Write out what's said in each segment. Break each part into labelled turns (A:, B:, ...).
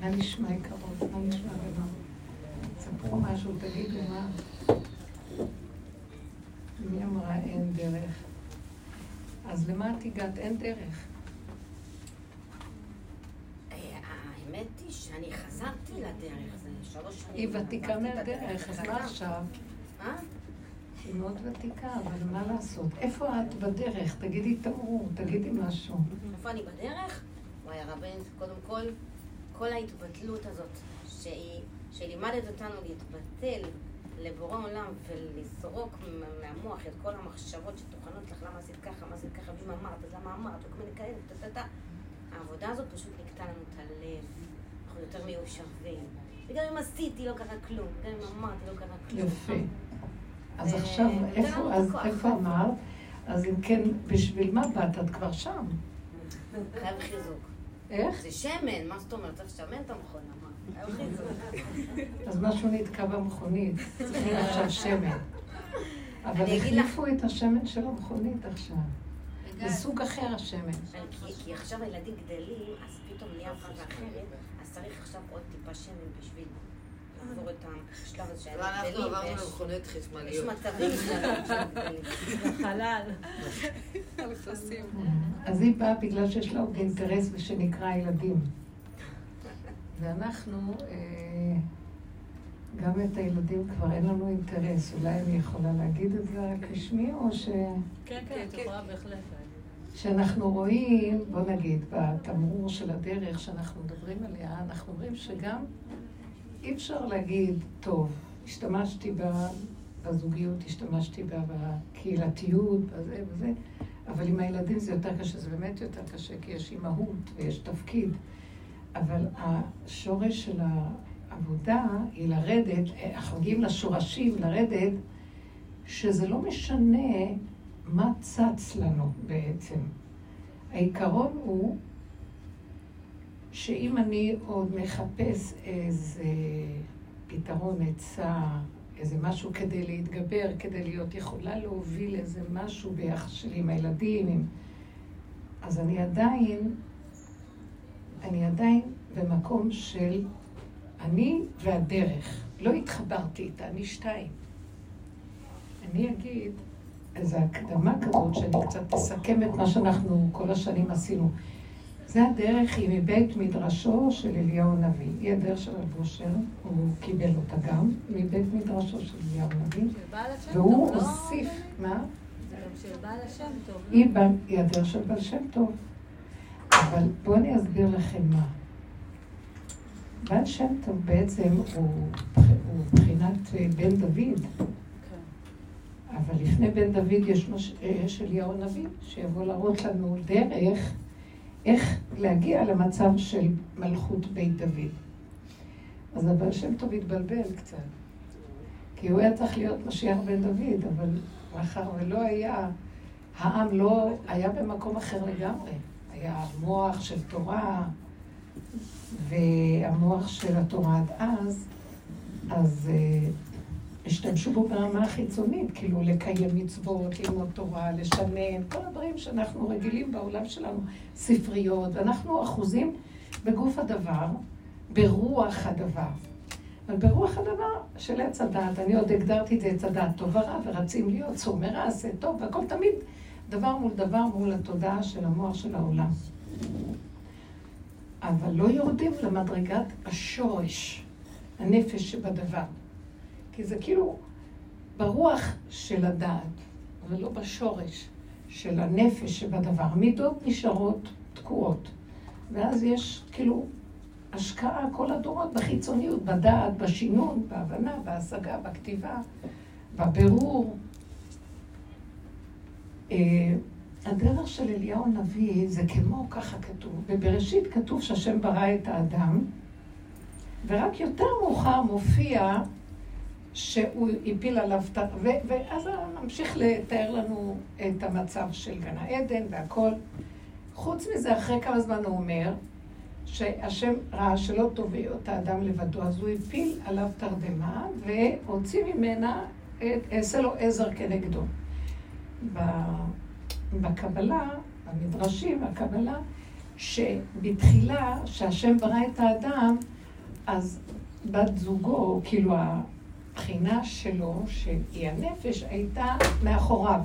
A: מה נשמע יקרות? מה נשמע במה? ספרו משהו, תגידו מה. מי אמרה אין דרך? אז למה את הגעת? אין דרך.
B: האמת היא שאני חזרתי לדרך, זה שלוש שנים.
A: היא ותיקה מהדרך, אז מה עכשיו? היא מאוד ותיקה, אבל מה לעשות? איפה את בדרך? תגידי תמרור, תגידי משהו.
B: איפה אני בדרך? וואי, הרבנית, קודם כל, כל ההתבטלות הזאת, שהיא, שלימדת אותנו להתבטל לבורא עולם ולסרוק מהמוח את כל המחשבות שטוחנות לך, למה עשית ככה, מה עשית ככה, ואם אמרת, אז למה אמרת, וכל מיני כאלה, טה-טה-טה. העבודה הזאת פשוט נקטע לנו את הלב, אנחנו יותר מיושבים. וגם אם עשיתי לא קרה כלום, גם אם אמרתי לא קרה כלום.
A: יפה. אז עכשיו, איפה אמרת? אז אם כן, בשביל מה באת? את כבר שם.
B: חייב חיזוק.
A: איך?
B: זה שמן, מה זאת אומרת? צריך לשמן את המכונה?
A: אז משהו נתקע במכונית, צריכים עכשיו שמן. אבל החליפו את השמן של המכונית עכשיו. זה סוג אחר השמן.
B: כי עכשיו הילדים גדלים, אז פתאום נהיה פאזה אחרת, אז צריך עכשיו עוד טיפה שמן בשביל לעבור את השלב הזה
C: גדלים. אנחנו עברנו למכוניות חשמליות.
B: יש מצבים
D: בחלל.
A: אז היא באה בגלל שיש לה עוד אינטרס ושנקרא ילדים. ואנחנו, אה, גם את הילדים כבר אין לנו אינטרס. אולי אני יכולה להגיד את זה רק בשמי, או ש...
D: כן, כן, את יכולה בהחלט.
A: שאנחנו רואים, בוא נגיד, בתמרור של הדרך שאנחנו מדברים עליה, אנחנו אומרים שגם אי אפשר להגיד, טוב, השתמשתי בזוגיות, השתמשתי בה בקהילתיות, בזה וזה, אבל עם הילדים זה יותר קשה, זה באמת יותר קשה, כי יש אימהות ויש תפקיד. אבל השורש של העבודה היא לרדת, אנחנו מגיעים לשורשים, לרדת, שזה לא משנה מה צץ לנו בעצם? העיקרון הוא שאם אני עוד מחפש איזה פתרון, עצה, איזה משהו כדי להתגבר, כדי להיות יכולה להוביל איזה משהו ביחס שלי עם הילדים, עם... אז אני עדיין, אני עדיין במקום של אני והדרך. לא התחברתי איתה, אני שתיים. אני אגיד, איזו הקדמה כזאת, שאני קצת אסכם את מה שאנחנו כל השנים עשינו. זה הדרך, היא מבית מדרשו של אליהו הנביא. היא הדרך של הבושר, הוא קיבל אותה גם, מבית מדרשו של אליהו הנביא. והוא
D: לא
A: הוסיף, מה?
D: טוב.
A: היא, הדרך של בעל שם טוב. אבל בואו אני אסביר לכם מה. בעל שם טוב בעצם הוא, הוא בחינת בן דוד. אבל לפני בן דוד יש, מש... יש אליהו הנביא, שיבוא להראות לנו דרך איך להגיע למצב של מלכות בית דוד. אז הבעל שם טוב התבלבל קצת, כי הוא היה צריך להיות משיח בן דוד, אבל מאחר ולא היה, העם לא היה במקום אחר לגמרי. היה מוח של תורה, והמוח של התורה עד אז, אז אה, השתמשו בו ברמה החיצונית, כאילו לקיים מצוות, ללמוד תורה, לשנן, כל הדברים שאנחנו רגילים בעולם שלנו, ספריות, אנחנו אחוזים בגוף הדבר, ברוח הדבר. אבל ברוח הדבר של עץ הדעת, אני עוד הגדרתי את זה עץ הדעת טוב ורע, ורצים להיות סומר עשה טוב, והכל תמיד דבר מול דבר מול התודעה של המוח של העולם. אבל לא יורדים למדרגת השורש, הנפש שבדבר. כי זה כאילו ברוח של הדעת, אבל לא בשורש של הנפש שבדבר. המידות נשארות תקועות. ואז יש כאילו השקעה כל הדורות בחיצוניות, בדעת, בשינון, בהבנה, בהשגה, בכתיבה, בבירור. אה, הדרך של אליהו הנביא זה כמו ככה כתוב. בבראשית כתוב שהשם ברא את האדם, ורק יותר מאוחר מופיע שהוא הפיל עליו, ואז ממשיך לתאר לנו את המצב של גן העדן והכל. חוץ מזה, אחרי כמה זמן הוא אומר, שהשם ראה שלא טוב להיות האדם לבדו, אז הוא הפיל עליו תרדמה והוציא ממנה, אעשה לו עזר כנגדו. בקבלה, במדרשים, הקבלה, שבתחילה, שהשם ברא את האדם, אז בת זוגו, כאילו הבחינה שלו, שהיא הנפש, הייתה מאחוריו.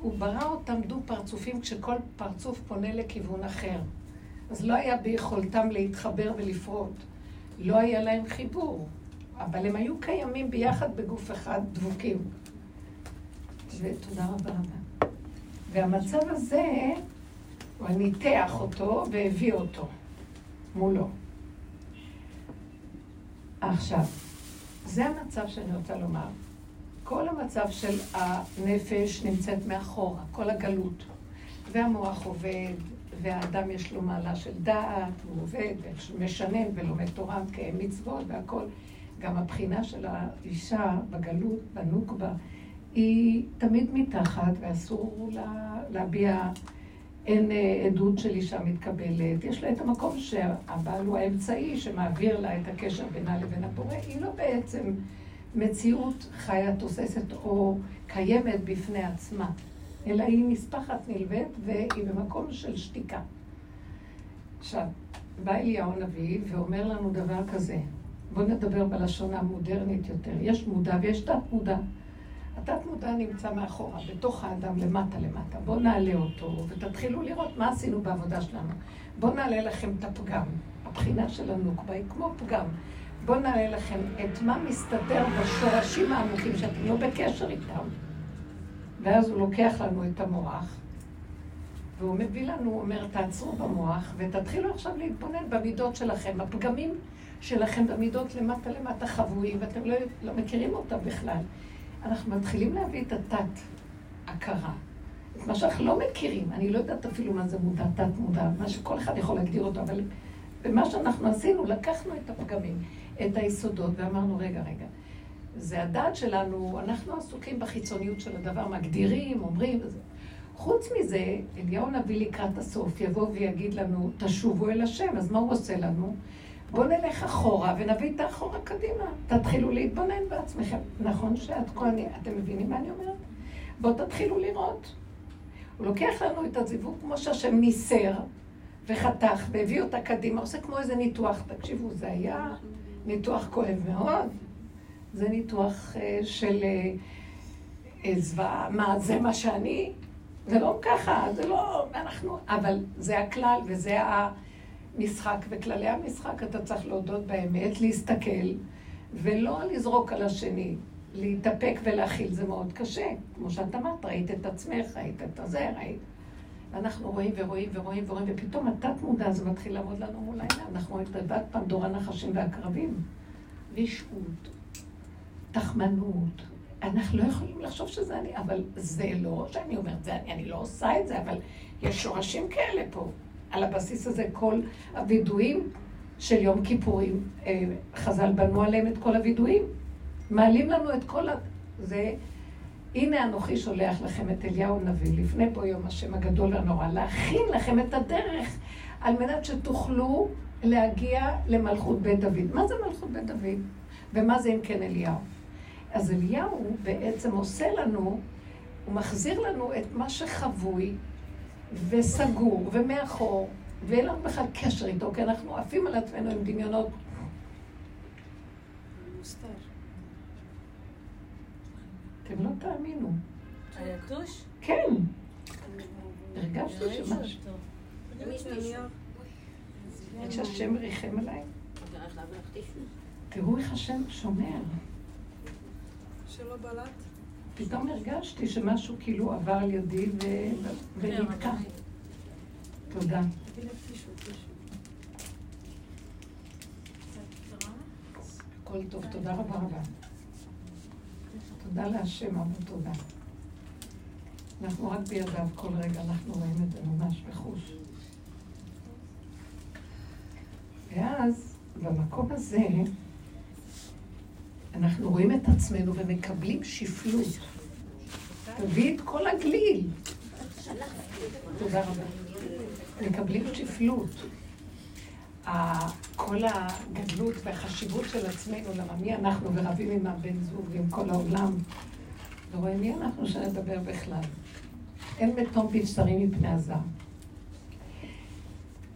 A: הוא ברא אותם דו פרצופים כשכל פרצוף פונה לכיוון אחר. אז לא היה ביכולתם להתחבר ולפרוט. לא היה להם חיבור, אבל הם היו קיימים ביחד בגוף אחד, דבוקים. ותודה רבה רבה. והמצב הזה, הוא ניתח אותו והביא אותו מולו. עכשיו, זה המצב שאני רוצה לומר. כל המצב של הנפש נמצאת מאחורה, כל הגלות. והמוח עובד, והאדם יש לו מעלה של דעת, הוא עובד, ומשנן ולומד תורה, מקיים מצוות והכול. גם הבחינה של האישה בגלות, בנוקבה, היא תמיד מתחת, ואסור לה להביע, אין אה, עדות של אישה מתקבלת. יש לה את המקום שהבעל הוא האמצעי שמעביר לה את הקשר בינה לבין הבורא. היא לא בעצם מציאות חיה תוססת או קיימת בפני עצמה, אלא היא נספחת נלווית והיא במקום של שתיקה. עכשיו, בא אליהו הנביא ואומר לנו דבר כזה, בואו נדבר בלשון המודרנית יותר. יש מודע ויש תת מודע. התת מודע נמצא מאחורה, בתוך האדם, למטה למטה. בואו נעלה אותו ותתחילו לראות מה עשינו בעבודה שלנו. בואו נעלה לכם את הפגם. הבחינה של הנוקבה היא כמו פגם. בואו נעלה לכם את מה מסתתר בשורשים העמוקים שאתם לא בקשר איתם. ואז הוא לוקח לנו את המוח, והוא מביא לנו, הוא אומר, תעצרו במוח ותתחילו עכשיו להתבונן במידות שלכם. הפגמים שלכם במידות למטה למטה חבויים, ואתם לא, לא מכירים אותם בכלל. אנחנו מתחילים להביא את התת-הכרה. את מה שאנחנו לא מכירים, אני לא יודעת אפילו מה זה מודע, תת-מודע, מה שכל אחד יכול להגדיר אותו, אבל במה שאנחנו עשינו, לקחנו את הפגמים, את היסודות, ואמרנו, רגע, רגע, זה הדעת שלנו, אנחנו עסוקים בחיצוניות של הדבר, מגדירים, אומרים, וזה. חוץ מזה, אליהו נביא לקראת הסוף יבוא ויגיד לנו, תשובו אל השם, אז מה הוא עושה לנו? בואו נלך אחורה ונביא את האחורה קדימה. תתחילו להתבונן בעצמכם. נכון שעד כה אתם מבינים מה אני אומרת? בואו תתחילו לראות. הוא לוקח לנו את הזיווג כמו שהשם ניסר וחתך והביא אותה קדימה, עושה כמו איזה ניתוח. תקשיבו, זה היה ניתוח כואב מאוד. זה ניתוח uh, של uh, זוועה, מה, זה מה שאני? זה לא ככה, זה לא, אנחנו, אבל זה הכלל וזה ה... משחק, וכללי המשחק אתה צריך להודות באמת, להסתכל, ולא לזרוק על השני. להתאפק ולהכיל זה מאוד קשה. כמו שאת אמרת, ראית את עצמך, ראית את הזה, ראית. ואנחנו רואים ורואים ורואים ורואים, ופתאום התת מודע הזה מתחיל לעמוד לנו מול העיניים. אנחנו רואים את תיבת פנדור הנחשים והקרבים. רשעות, תחמנות. אנחנו לא יכולים לחשוב שזה אני, אבל זה לא שאני אומרת, זה אני, אני לא עושה את זה, אבל יש שורשים כאלה פה. על הבסיס הזה כל הווידויים של יום כיפורים, אה, חז"ל בנו עליהם את כל הווידויים. מעלים לנו את כל ה... זה... הנה אנוכי שולח לכם את אליהו הנביא, לפני בו יום השם הגדול והנורא, להכין לכם את הדרך על מנת שתוכלו להגיע למלכות בית דוד. מה זה מלכות בית דוד? ומה זה אם כן אליהו? אז אליהו בעצם עושה לנו, הוא מחזיר לנו את מה שחבוי וסגור ומאחור, ואין לנו בכלל קשר איתו, כי אנחנו עפים על עצמנו עם דמיונות. אתם לא תאמינו.
D: היתוש?
A: כן. הרגשתי שמשהו. עד שהשם ריחם עליי. תראו איך השם שומר.
C: שלא בלט?
A: פתאום הרגשתי שמשהו כאילו עבר על ידי ונתקע. תודה. הכל טוב, תודה רבה רבה. תודה להשם, המון תודה. אנחנו רק בידיו כל רגע, אנחנו רואים את זה ממש בחוש. ואז, במקום הזה, אנחנו רואים את עצמנו ומקבלים שפלות. תביא את כל הגליל. תודה רבה. מקבלים שפלות. כל הגדלות והחשיבות של עצמנו, למה מי אנחנו ורבים עם הבן זוג ועם כל העולם, ורואים מי אנחנו שנדבר בכלל. אין מתום בבשרי מפני הזר.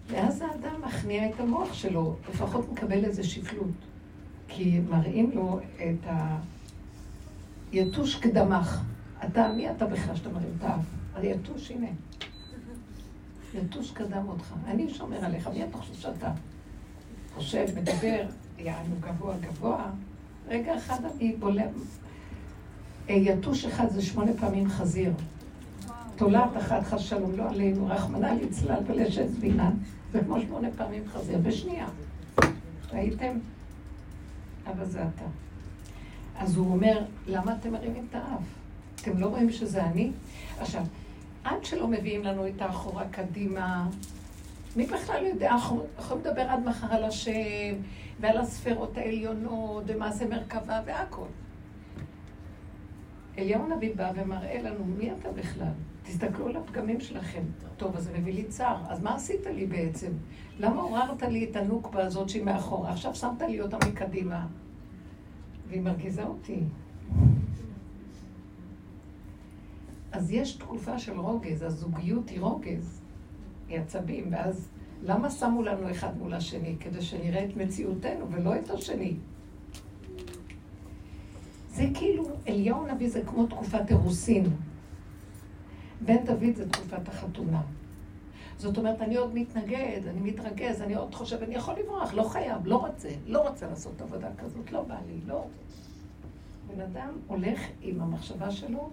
A: ואז האדם מכניע את המוח שלו, לפחות מקבל איזה שפלות. כי מראים לו את היתוש קדמך. אתה, מי אתה בכלל שאתה מרים את האף? היתוש, הנה. יתוש קדם אותך. אני שומר עליך, מי אתה חושב שאתה? חושב, מדבר, יענו גבוה גבוה. רגע אחד אני בולם. אה, יתוש אחד זה שמונה פעמים חזיר. תולעת אחת חס שלום, לא עלינו, רחמנא ליצלל ולשת זבינה. זה כמו שמונה פעמים חזיר, בשנייה. ראיתם? אבל זה אתה. אז הוא אומר, למה אתם מרימים את האף? אתם לא רואים שזה אני? עכשיו, עד שלא מביאים לנו את האחורה קדימה, מי בכלל יודע? אנחנו יכולים לדבר עד מחר על השם, ועל הספרות העליונות, ומעשה מרכבה והכל. אליהו הנביא בא ומראה לנו, מי אתה בכלל? תסתכלו על הפגמים שלכם. טוב, אז זה מביא לי צער. אז מה עשית לי בעצם? למה עוררת לי את הנוקבה הזאת שהיא מאחורה? עכשיו שמת לי אותה מקדימה. והיא מרגיזה אותי. אז יש תקופה של רוגז, הזוגיות היא רוגז, היא עצבים, ואז למה שמו לנו אחד מול השני? כדי שנראה את מציאותנו ולא את השני. זה כאילו, אליהו הנביא זה כמו תקופת אירוסין. בן דוד זה תקופת החתונה. זאת אומרת, אני עוד מתנגד, אני מתרגז, אני עוד חושב, אני יכול לברוח, לא חייב, לא רוצה, לא רוצה לעשות עבודה כזאת, לא בא לי, לא. בן אדם הולך עם המחשבה שלו,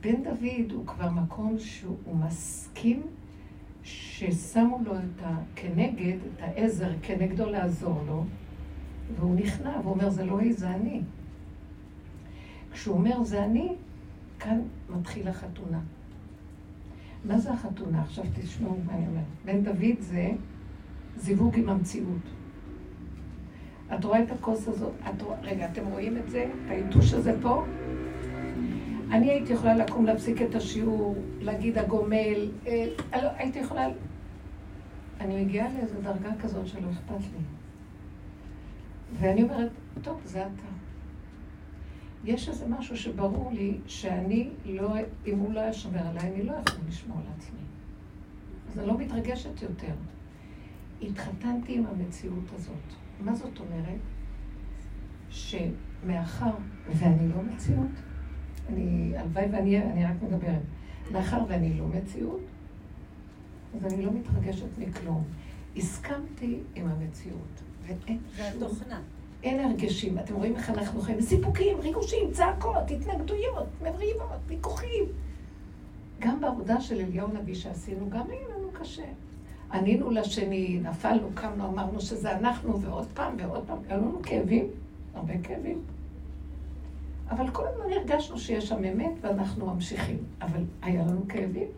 A: בן דוד הוא כבר מקום שהוא מסכים ששמו לו את ה... כנגד, את העזר, כנגדו לעזור לו, והוא נכנע ואומר, זה לא היא, זה אני. כשהוא אומר, זה אני, כאן מתחיל החתונה. מה זה החתונה? עכשיו תשמעו מה אני אומרת. בן דוד זה זיווג עם המציאות. את רואה את הכוס הזאת? את רוא... רגע, אתם רואים את זה? את היתוש הזה פה? אני הייתי יכולה לקום להפסיק את השיעור, להגיד הגומל, אה, לא, הייתי יכולה... אני מגיעה לאיזו דרגה כזאת שלא אכפת לי. ואני אומרת, טוב, זה אתה. יש איזה משהו שברור לי שאני לא, אם הוא לא היה שומר עליי, אני לא יכול לשמור על עצמי. אז אני לא מתרגשת יותר. התחתנתי עם המציאות הזאת. מה זאת אומרת? שמאחר ואני לא מציאות, אני, הלוואי ואני אני רק מדברת, מאחר ואני לא מציאות, אז אני לא מתרגשת מכלום. הסכמתי עם המציאות,
D: ואין שום... והתוכנה.
A: אין הרגשים. אתם רואים איך אנחנו חיים? סיפוקים, ריגושים, צעקות, התנגדויות, מריבות, ויכוחים. גם בעבודה של אליהו נביא שעשינו, גם היה לנו קשה. ענינו לשני, נפלנו, קמנו, אמרנו שזה אנחנו, ועוד פעם ועוד פעם. היו לנו כאבים, הרבה כאבים. אבל כל הזמן הרגשנו שיש שם אמת ואנחנו ממשיכים. אבל היה לנו כאבים.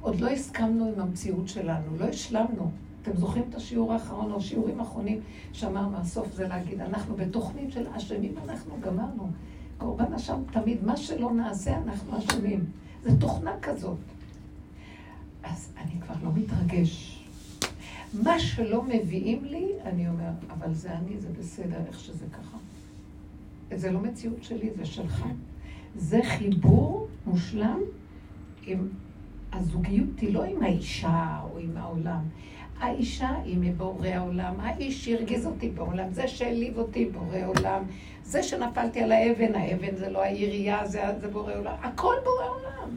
A: עוד לא הסכמנו עם המציאות שלנו, לא השלמנו. אתם זוכרים את השיעור האחרון, או שיעורים אחרונים, שאמרנו, הסוף זה להגיד, אנחנו בתוכנית של אשמים, אנחנו גמרנו. קורבן אשם תמיד, מה שלא נעשה, אנחנו אשמים. זו תוכנה כזאת. אז אני כבר לא מתרגש. מה שלא מביאים לי, אני אומר, אבל זה אני, זה בסדר, איך שזה ככה. זה לא מציאות שלי, זה שלך. זה חיבור מושלם עם הזוגיות, היא לא עם האישה או עם העולם. האישה היא מבורא העולם, האיש שהרגיז אותי בעולם, זה שהעליב אותי בורא עולם, זה שנפלתי על האבן, האבן זה לא העירייה, זה, זה בורא עולם, הכל בורא עולם.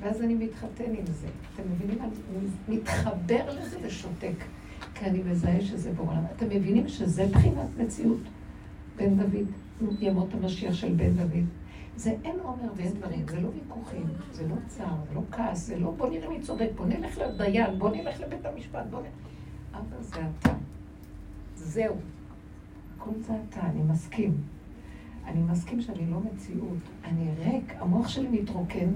A: ואז אני מתחתן עם זה. אתם מבינים? אני מתחבר לזה ושותק, כי אני מזהה שזה בורא עולם. אתם מבינים שזה בחינת מציאות? בן דוד, ימות המשיח של בן דוד. זה אין עומר ואין דברים, זה לא ויכוחים, זה לא צער, זה לא כעס, זה לא בוא נראה מי צודק, בוא נלך לדיין, בוא נלך לבית המשפט, בוא נלך... אבא זה אתה. זהו. הכל זה אתה, אני מסכים. אני מסכים שאני לא מציאות, אני ריק, המוח שלי מתרוקן,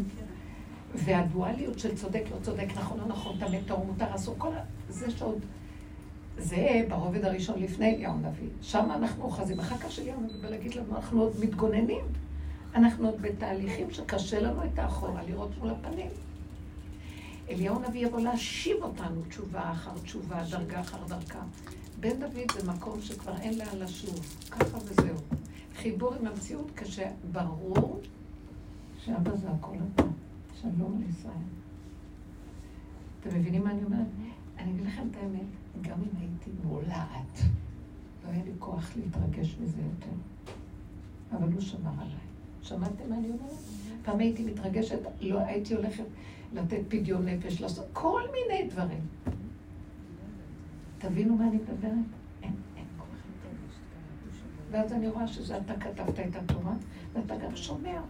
A: והדואליות של צודק, לא צודק, נכון, לא נכון, טמא, טהור, מותר, אסור, כל ה... זה שעוד... זה ברובד הראשון לפני אליהו הנביא. שם אנחנו אוחזים. אחר כך שאליהו הנביא בא להגיד לנו, אנחנו עוד מתגוננים. אנחנו עוד בתהליכים שקשה לנו את האחורה לראות מול הפנים. אליהו הנביא יבוא להשיב אותנו תשובה אחר תשובה, דרגה אחר דרכה. בן דוד זה מקום שכבר אין לאן לשוב, ככה וזהו. חיבור עם המציאות כשברור שאבא זה הכל אתה. שלום לישראל. אתם מבינים מה אני אומרת? אני אגיד לכם את האמת, גם אם הייתי מולעת, לא היה לי כוח להתרגש מזה יותר. אבל הוא שמר עליי. שמעתם מה אני אומרת? פעם הייתי מתרגשת, לא הייתי הולכת לתת פדיון נפש, לעשות כל מיני דברים. תבינו מה אני מדברת? אין, אין כוח. ואז אני רואה שזה אתה כתבת את התורה, ואתה גם שומע.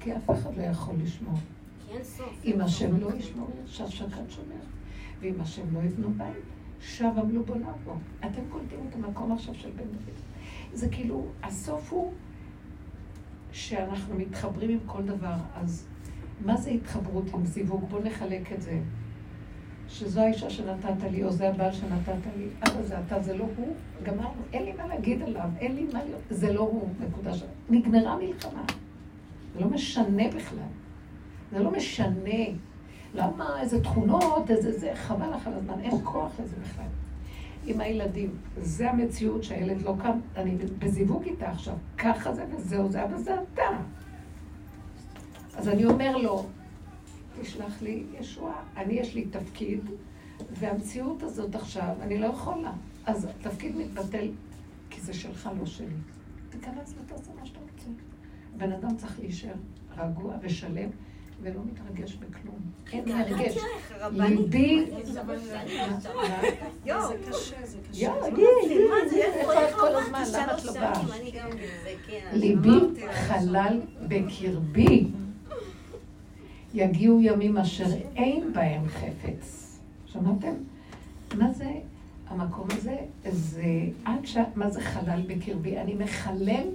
A: כי אף אחד לא יכול לשמור. אם השם לא ישמור, שב שקד שומר. ואם השם לא יבנו בית, שב עמלו בו לבוא. אתם קולטים את המקום עכשיו של בן דוד. זה כאילו, הסוף הוא שאנחנו מתחברים עם כל דבר. אז מה זה התחברות עם זיווג? בואו נחלק את זה. שזו האישה שנתת לי, או זה הבעל שנתת לי, אבא זה אתה, זה לא הוא, גמרנו, אין לי מה להגיד עליו, אין לי מה להיות, זה לא הוא, נקודה ש... נגמרה מלחמה. זה לא משנה בכלל. זה לא משנה. למה, איזה תכונות, איזה זה, חבל לך על הזמן, אין כוח לזה בכלל. עם הילדים, זה המציאות שהילד לא קם, אני בזיווג איתה עכשיו, ככה זה וזהו זה, אבל זה אתה. אז אני אומר לו, תשלח לי ישועה, אני יש לי תפקיד, והמציאות הזאת עכשיו, אני לא יכולה. אז התפקיד מתבטל, כי זה שלך, לא שלי. תיכנס ותעשה מה שאתה רוצה. בן אדם צריך להישאר רגוע ושלם. ולא מתרגש בכלום. אין מרגש. ליבי... זה קשה, זה קשה. יואו, איפה את כל הזמן? למה את לא באה? ליבי חלל בקרבי. יגיעו ימים אשר אין בהם חפץ. שמעתם? מה זה המקום הזה? זה עד ש... מה זה חלל בקרבי? אני מחלל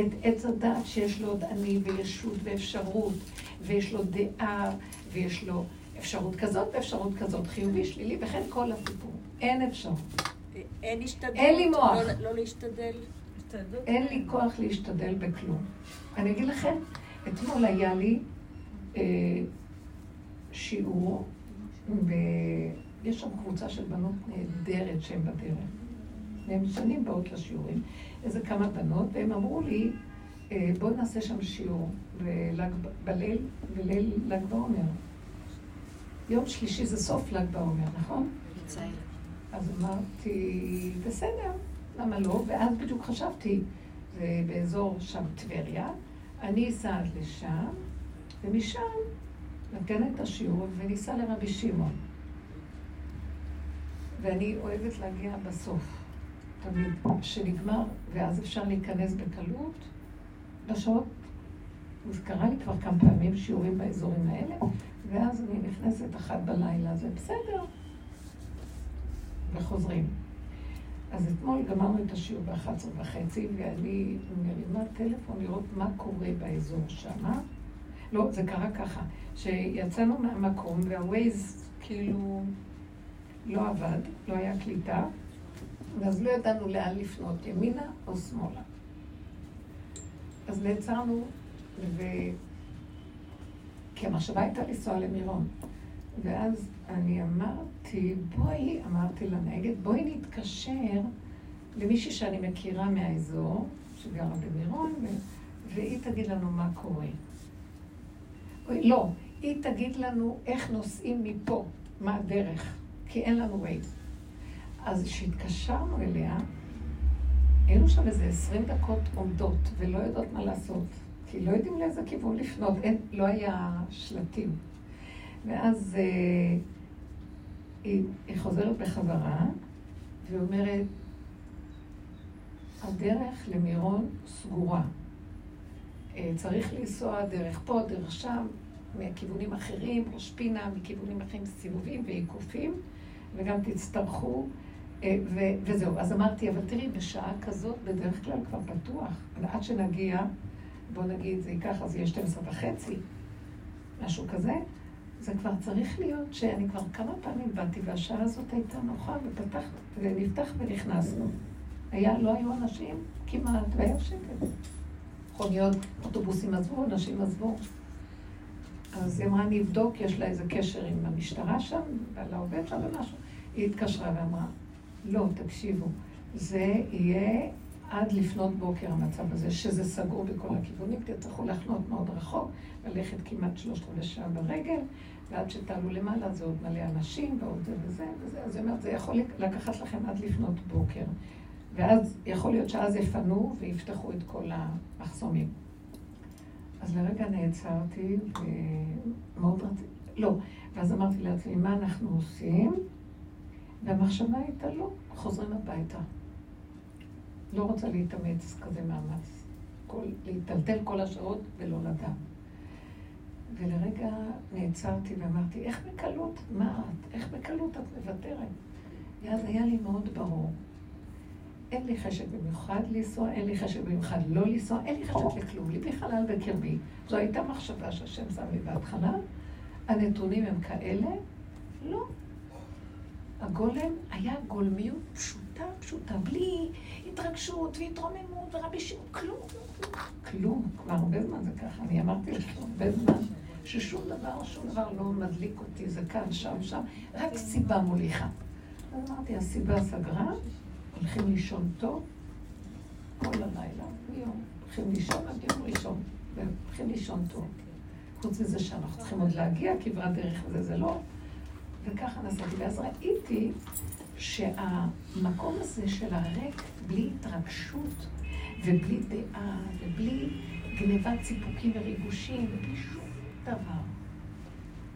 A: את עץ הדעת שיש לו עוד אני וישות ואפשרות, ויש לו דעה, ויש לו אפשרות כזאת ואפשרות כזאת, חיובי, שלילי, וכן כל הסיפור. אין אפשרות.
E: אין השתדלות.
A: אין לי מוח.
E: לא, לא להשתדל.
A: אין לי כוח להשתדל בכלום. אני אגיד לכם, אתמול היה לי אה, שיעור, ויש שם קבוצה של בנות נהדרת שהן בדרך. והן שנים באות לשיעורים. איזה כמה בנות, והם אמרו לי, אה, בואו נעשה שם שיעור בליל, בליל ל"ג בעומר. יום שלישי זה סוף ל"ג בעומר, נכון? אז אמרתי, בסדר, למה לא? ואז בדיוק חשבתי, זה באזור שם טבריה, אני אסע עד לשם, ומשם נתן את השיעור וניסע לרבי שמעון. ואני אוהבת להגיע בסוף. תמיד, שנגמר, ואז אפשר להיכנס בקלות בשעות. זה קרה לי כבר כמה פעמים שיעורים באזורים האלה, ואז אני נכנסת אחת בלילה, זה בסדר. וחוזרים. אז אתמול גמרנו את השיעור ב-11 וחצי, ואני מרימה טלפון לראות מה קורה באזור שמה. לא, זה קרה ככה, שיצאנו מהמקום והווייז כאילו לא עבד, לא היה קליטה, ואז לא ידענו לאן לפנות, ימינה או שמאלה. אז נעצרנו, ו... כי המחשבה הייתה לנסוע למירון. ואז אני אמרתי, בואי, אמרתי לנהגת, בואי נתקשר למישהי שאני מכירה מהאזור, שגרה במירון, ו... והיא תגיד לנו מה קורה. לא, היא תגיד לנו איך נוסעים מפה, מה הדרך, כי אין לנו ווייז. אז כשהתקשרנו אליה, היינו שם איזה עשרים דקות עומדות ולא יודעות מה לעשות, כי לא יודעים לאיזה כיוון לפנות, אין, לא היה שלטים. ואז אה, היא, היא חוזרת בחזרה ואומרת, הדרך למירון סגורה. אה, צריך לנסוע דרך פה, דרך שם, מכיוונים אחרים, ראש פינה, מכיוונים אחרים, סיבובים ועיקופים, וגם תצטרכו ו- וזהו, אז אמרתי, אבל תראי, בשעה כזאת בדרך כלל כבר פתוח. עד שנגיע, בוא נגיד, זה ייקח, אז יהיה 12 וחצי, משהו כזה, זה כבר צריך להיות שאני כבר כמה פעמים באתי, והשעה הזאת הייתה נוחה, ופתח, ונפתח ונכנסנו. היה, לא היו אנשים כמעט, והיה שקט. מכוניות, אוטובוסים עזבו, אנשים עזבו. אז היא אמרה, אני אבדוק, יש לה איזה קשר עם המשטרה שם, ועל העובד שם ומשהו. היא התקשרה ואמרה, לא, תקשיבו, זה יהיה עד לפנות בוקר המצב הזה, שזה סגור בכל הכיוונים, תצטרכו לחנות מאוד רחוק, ללכת כמעט שלושת רבעי שעה ברגל, ועד שתעלו למעלה זה עוד מלא אנשים, ועוד זה וזה וזה, אז היא אומרת, זה יכול לקחת לכם עד לפנות בוקר. ואז יכול להיות שאז יפנו ויפתחו את כל המחסומים. אז לרגע נעצרתי, ומאוד רציתי, לא, ואז אמרתי לעצמי, מה אנחנו עושים? והמחשבה הייתה, לא, חוזרים הביתה. לא רוצה להתאמץ כזה מאמץ. כל, להיטלטל כל השעות ולא לדעת. ולרגע נעצרתי ואמרתי, איך בקלות, מה את? איך בקלות את מוותרת? ואז היה לי מאוד ברור. אין לי חשק במיוחד לנסוע, אין לי חשק במיוחד לא לנסוע, אין לי חשק לכלום, ליבי חלל בקרבי. זו הייתה מחשבה שהשם שם לי בהתחלה. הנתונים הם כאלה? לא. הגולם היה גולמיות פשוטה, פשוטה, בלי התרגשות והתרוממות ורבי שמעון, כלום, כלום. כבר הרבה זמן זה ככה, אני אמרתי לך הרבה זמן, ששום דבר, שום דבר לא מדליק אותי, זה כאן, שם, שם, רק סיבה מוליכה. אז אמרתי, הסיבה סגרה, הולכים לישון טוב כל הלילה, ביום. הולכים לישון עד יום ראשון, והולכים לישון טוב. חוץ מזה שאנחנו צריכים עוד להגיע, כברת דרך וזה, זה לא. וככה נסעתי, ואז ראיתי שהמקום הזה של הריק, בלי התרגשות, ובלי דעה, ובלי גנבת סיפוקים וריגושים, ובלי שום דבר.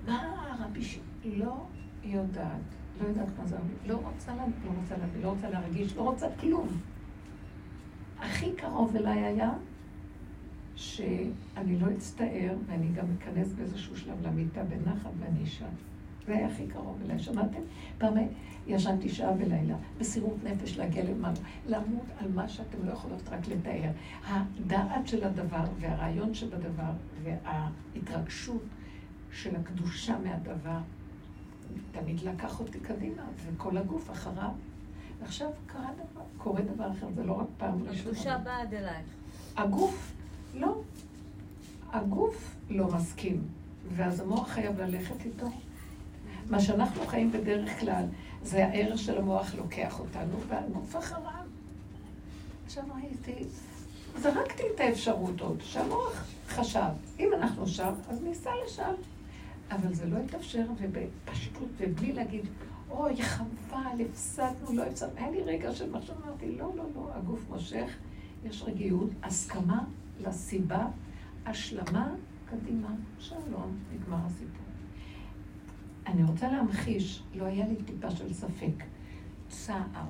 A: מה רבי ש... לא יודעת, לא יודעת מה זה, לא רוצה להבין, לא רוצה להבין, לא רוצה להרגיש, לא רוצה כלום. הכי קרוב אליי היה שאני לא אצטער, ואני גם אכנס באיזשהו שלב למיטה בנחת ואני אשן. זה היה הכי קרוב אליי. שמעתם? פעם ישנתי שעה בלילה, בסירות נפש להגיע למעלה, לעמוד על מה שאתם לא יכולות רק לתאר. הדעת של הדבר והרעיון שבדבר וההתרגשות של הקדושה מהדבר תמיד לקח אותי קדימה, וכל הגוף אחריו. ועכשיו קרה דבר, קורה דבר אחר, זה לא רק פעם ראשונה.
D: הקדושה באה עד אלייך.
A: הגוף, לא. הגוף לא מסכים, ואז המוח חייב ללכת איתו. מה שאנחנו חיים בדרך כלל, זה הערך של המוח לוקח אותנו, והגוף אחריו. עכשיו ראיתי, זרקתי את האפשרות עוד, שהמוח חשב, אם אנחנו שם, אז ניסע לשם. אבל זה לא התאפשר, ובפשטות, ובלי להגיד, אוי, חבל, הפסדנו, לא הפסדנו. היה לי רגע של מחשב, אמרתי, לא, לא, לא, הגוף מושך, יש רגיעות, הסכמה לסיבה, השלמה, קדימה, שלום, נגמר הסיפור. אני רוצה להמחיש, לא היה לי טיפה של ספק. צער.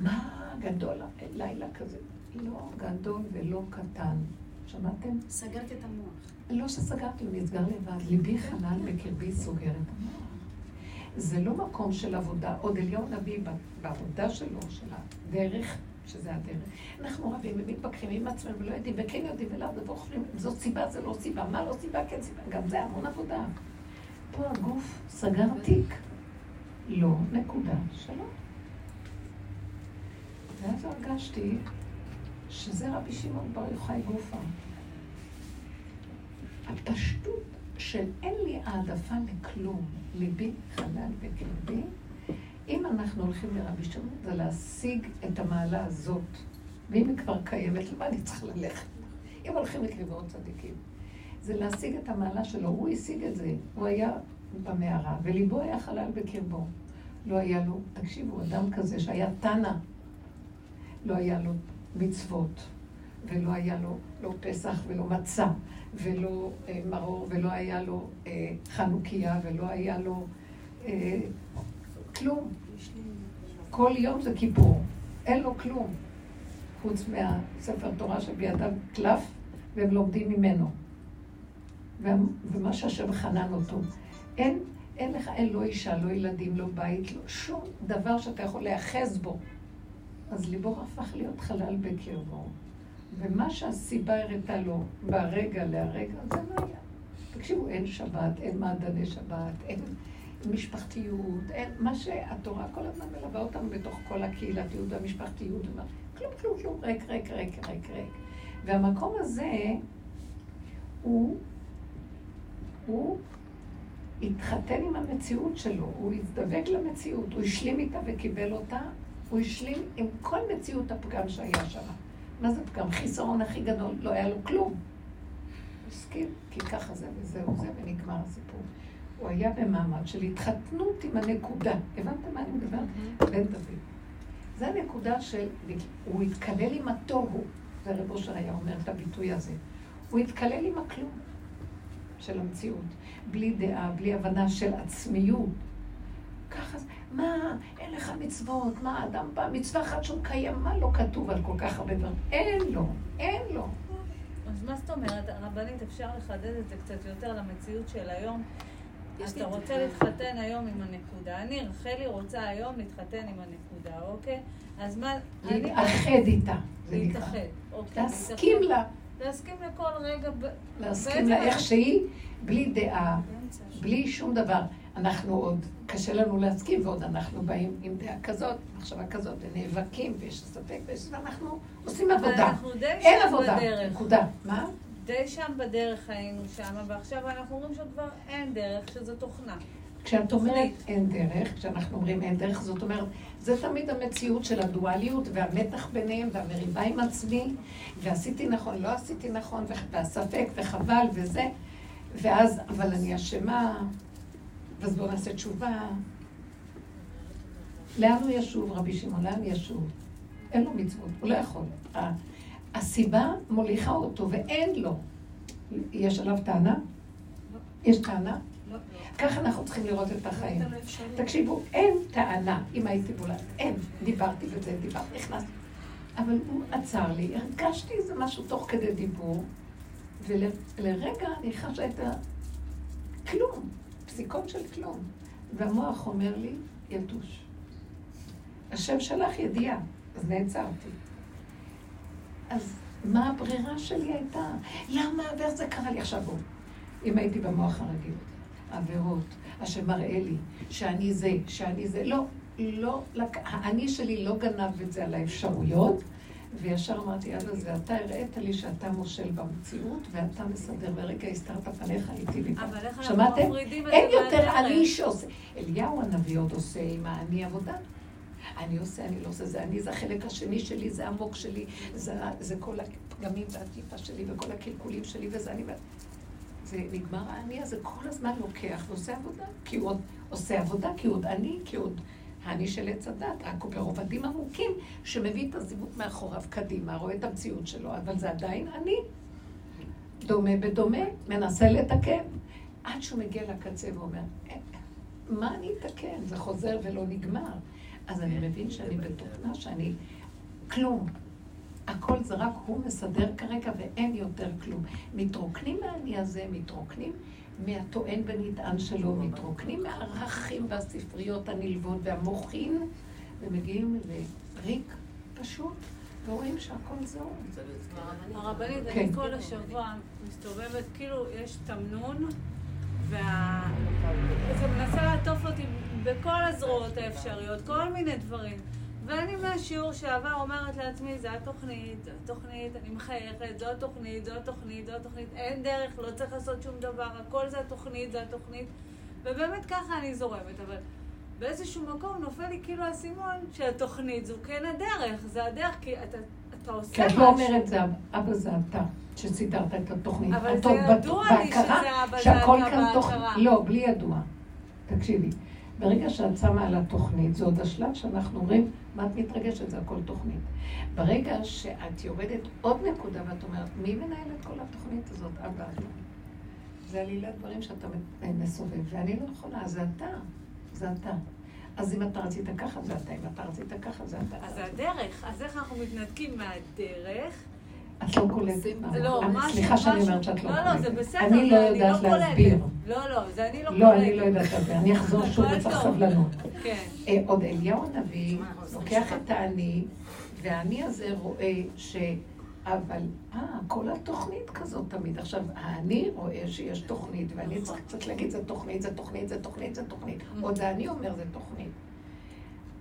A: מה גדול לילה כזה? לא גדול ולא קטן. שמעתם?
E: סגרת את המוח.
A: לא שסגרתי, הוא נסגר לבד. ליבי חלל בקרבי סוגר את המוח. זה לא מקום של עבודה. עוד אליהו נביא בעבודה שלו, של הדרך, שזה הדרך. אנחנו רבים ומתפקחים עם עצמנו ולא יודעים, וכן יודעים ולאו חושבים, זאת סיבה, זה לא סיבה, מה לא סיבה, כן סיבה. גם זה המון עבודה. פה הגוף סגר תיק. לא, נקודה, שלום. ואז הרגשתי שזה רבי שמעון בר יוחאי גופה. הפשטות של אין לי העדפה לכלום, ליבי חלל בקרבי, אם אנחנו הולכים לרבי שמעון זה להשיג את המעלה הזאת. ואם היא כבר קיימת, למה אני צריכה ללכת? אם הולכים לקריבות צדיקים. זה להשיג את המעלה שלו, הוא השיג את זה, הוא היה במערה, וליבו היה חלל בקרבו. לא היה לו, תקשיבו, אדם כזה שהיה תנא, לא היה לו מצוות, ולא היה לו לא פסח ולא מצה, ולא אה, מרור, ולא היה לו אה, חנוכיה, ולא היה לו אה, כלום. כל יום זה כיפור, אין לו כלום, חוץ מהספר תורה שבידיו קלף, והם לומדים ממנו. ומה שהשם חנן אותו. אין, אין לך, אין לא אישה, לא ילדים, לא בית, לא שום דבר שאתה יכול להיאחז בו. אז ליבו הפך להיות חלל בקרבו. ומה שהסיבה הראתה לו ברגע להרגע, זה לא היה. תקשיבו, אין שבת, אין מעדני שבת, אין משפחתיות, אין מה שהתורה כל הזמן מלווה אותנו בתוך כל הקהילתיות והמשפחתיות. כלום, כלום, כלום, ריק, ריק, ריק, ריק, ריק. והמקום הזה הוא, הוא התחתן עם המציאות שלו, הוא הזדבק למציאות, הוא השלים איתה וקיבל אותה, הוא השלים עם כל מציאות הפגם שהיה שם. מה זה פגם? חיסרון הכי גדול, לא היה לו כלום. הסכים, כי ככה זה וזהו זה, ונגמר הסיפור. הוא היה במעמד של התחתנות עם הנקודה. הבנתם מה אני מדברת? בן דוד. זה הנקודה של, הוא התקלל עם התוהו, זה רב אושר היה אומר את הביטוי הזה. הוא התקלל עם הכלום של המציאות, בלי דעה, בלי הבנה של עצמיות. ככה, מה, אין לך מצוות, מה, אדם בא, מצווה אחת שהוא קיים, מה לא כתוב על כל כך הרבה דברים? אין לו, אין לו.
D: אז מה זאת אומרת, רבנית, אפשר לחדד את זה קצת יותר למציאות של היום? אתה רוצה להתחתן היום עם הנקודה. אני, רחלי, רוצה היום להתחתן עם הנקודה, אוקיי? אז מה...
A: להתאחד איתה, זה. להתאחד, אוקיי. להסכים לה.
D: להסכים לכל רגע.
A: להסכים לה איך שהיא, בלי דעה, בלי שום דבר. אנחנו עוד, קשה לנו להסכים, ועוד אנחנו באים עם דעה כזאת, מחשבה כזאת, ונאבקים, ויש ספק, ואנחנו עושים עבודה. אין עבודה, נקודה. מה?
D: די שם בדרך היינו שם, ועכשיו אנחנו אומרים שכבר אין דרך, שזו תוכנה.
A: כשאת אומרת אין דרך, כשאנחנו אומרים אין דרך, זאת אומרת, זה תמיד המציאות של הדואליות והמתח ביניהם והמריבה עם עצמי, ועשיתי נכון, לא עשיתי נכון, והספק וחבל וזה, ואז, אבל אני אשמה, ואז בואו נעשה תשובה. לאן הוא ישוב, רבי שמעון? לאן ישוב? אין לו מצוות, הוא לא יכול. הסיבה מוליכה אותו ואין לו. יש עליו טענה? יש טענה? ככה אנחנו צריכים לראות את החיים. תקשיבו, אין טענה, אם הייתי בולה, אין. דיברתי וזה, דיברתי, נכנסתי. אבל הוא עצר לי, הרגשתי איזה משהו תוך כדי דיבור, ולרגע אני חשה את ה... כלום, פסיקות של כלום. והמוח אומר לי, יתוש. השם שלח ידיעה, אז נעצרתי. אז מה הברירה שלי הייתה? למה ואיך זה קרה לי עכשיו? אם הייתי במוח הרגיל, עבירות, השם מראה לי שאני זה, שאני זה, לא, לא, האני שלי לא גנב את זה על האפשרויות, וישר אמרתי, אבא, זה אתה הראית לי שאתה מושל במציאות, ואתה מסדר, ורגע הסתרת פניך איתי לי.
D: אבל איך אנחנו מפרידים את זה
A: אין יותר אני שעושה. אליהו הנביא עוד עושה עם האני עבודה. אני עושה, אני לא עושה, זה אני, זה החלק השני שלי, זה המוק שלי, זה, זה כל הפגמים והטיפה שלי וכל הקלקולים שלי, וזה אני... זה נגמר האני הזה כל הזמן לוקח ועושה עבודה, כי הוא עוד עושה עבודה, כי הוא עוד אני, כי הוא עוד האני של עץ הדת, רק הוא ברובדים עמוקים, שמביא את הזיווג מאחוריו קדימה, רואה את המציאות שלו, אבל זה עדיין אני. דומה בדומה, מנסה לתקן, עד שהוא מגיע לקצה ואומר, אה, מה אני אתקן? זה חוזר ולא נגמר. אז אני מבין שאני בתוכנה שאני כלום. הכל זה רק הוא מסדר כרגע ואין יותר כלום. מתרוקנים מהאני הזה, מתרוקנים מהטוען ונטען שלו, מתרוקנים מהערכים והספריות הנלוות והמוחין, ומגיעים לריק פשוט, ורואים שהכל זהו.
D: הרבנית, אני כן. כל השבוע מסתובבת, כאילו יש תמנון, וזה מנסה לעטוף אותי בכל הזרועות האפשריות, כל מיני דברים. ואני מהשיעור שעבר אומרת לעצמי, זו התוכנית, זו התוכנית, אני מחייכת, זו התוכנית, זו התוכנית, זו התוכנית, אין דרך, לא צריך לעשות שום דבר, הכל זה התוכנית, זו התוכנית. ובאמת ככה אני זורמת, אבל באיזשהו מקום נופל לי כאילו האסימון שהתוכנית זו כן הדרך, זה הדרך, כי אתה, אתה עושה משהו. כי
A: את לא אומרת זה, אבא זה אתה. שסידרת את התוכנית.
D: אבל זה ידוע לי שזה אבא זה אתה בהכרה.
A: לא, בלי ידוע. תקשיבי. ברגע שאת שמה על התוכנית, זה עוד השלב שאנחנו אומרים, מה את מתרגשת? זה הכל תוכנית. ברגע שאת יורדת עוד נקודה ואת אומרת, מי מנהל את כל התוכנית הזאת? אבא. זה עלילת דברים שאתה מסובב, ואני לא יכולה, זה אתה. זה אתה. אז אם אתה רצית ככה, זה אתה. אם אתה רצית ככה, זה אתה.
D: אז הדרך. אז איך אנחנו מתנתקים מהדרך?
A: את לא קולטת.
D: לא, משהו,
A: סליחה שאני אומרת שאת לא
D: קולטת. לא, לא, זה בסדר,
A: אני לא יודעת להסביר.
D: לא, לא, זה אני לא קולטת.
A: לא, אני לא יודעת להסביר. אני אחזור שוב וצריך סבלנות.
D: כן.
A: אה, עוד אליהו הנביא לוקח את האני, והאני הזה רואה ש... אבל, אה, כל התוכנית כזאת תמיד. עכשיו, האני רואה שיש תוכנית, ואני צריך קצת להגיד, זה תוכנית, זה תוכנית, זה תוכנית, זה תוכנית. עוד האני אומר, זה תוכנית.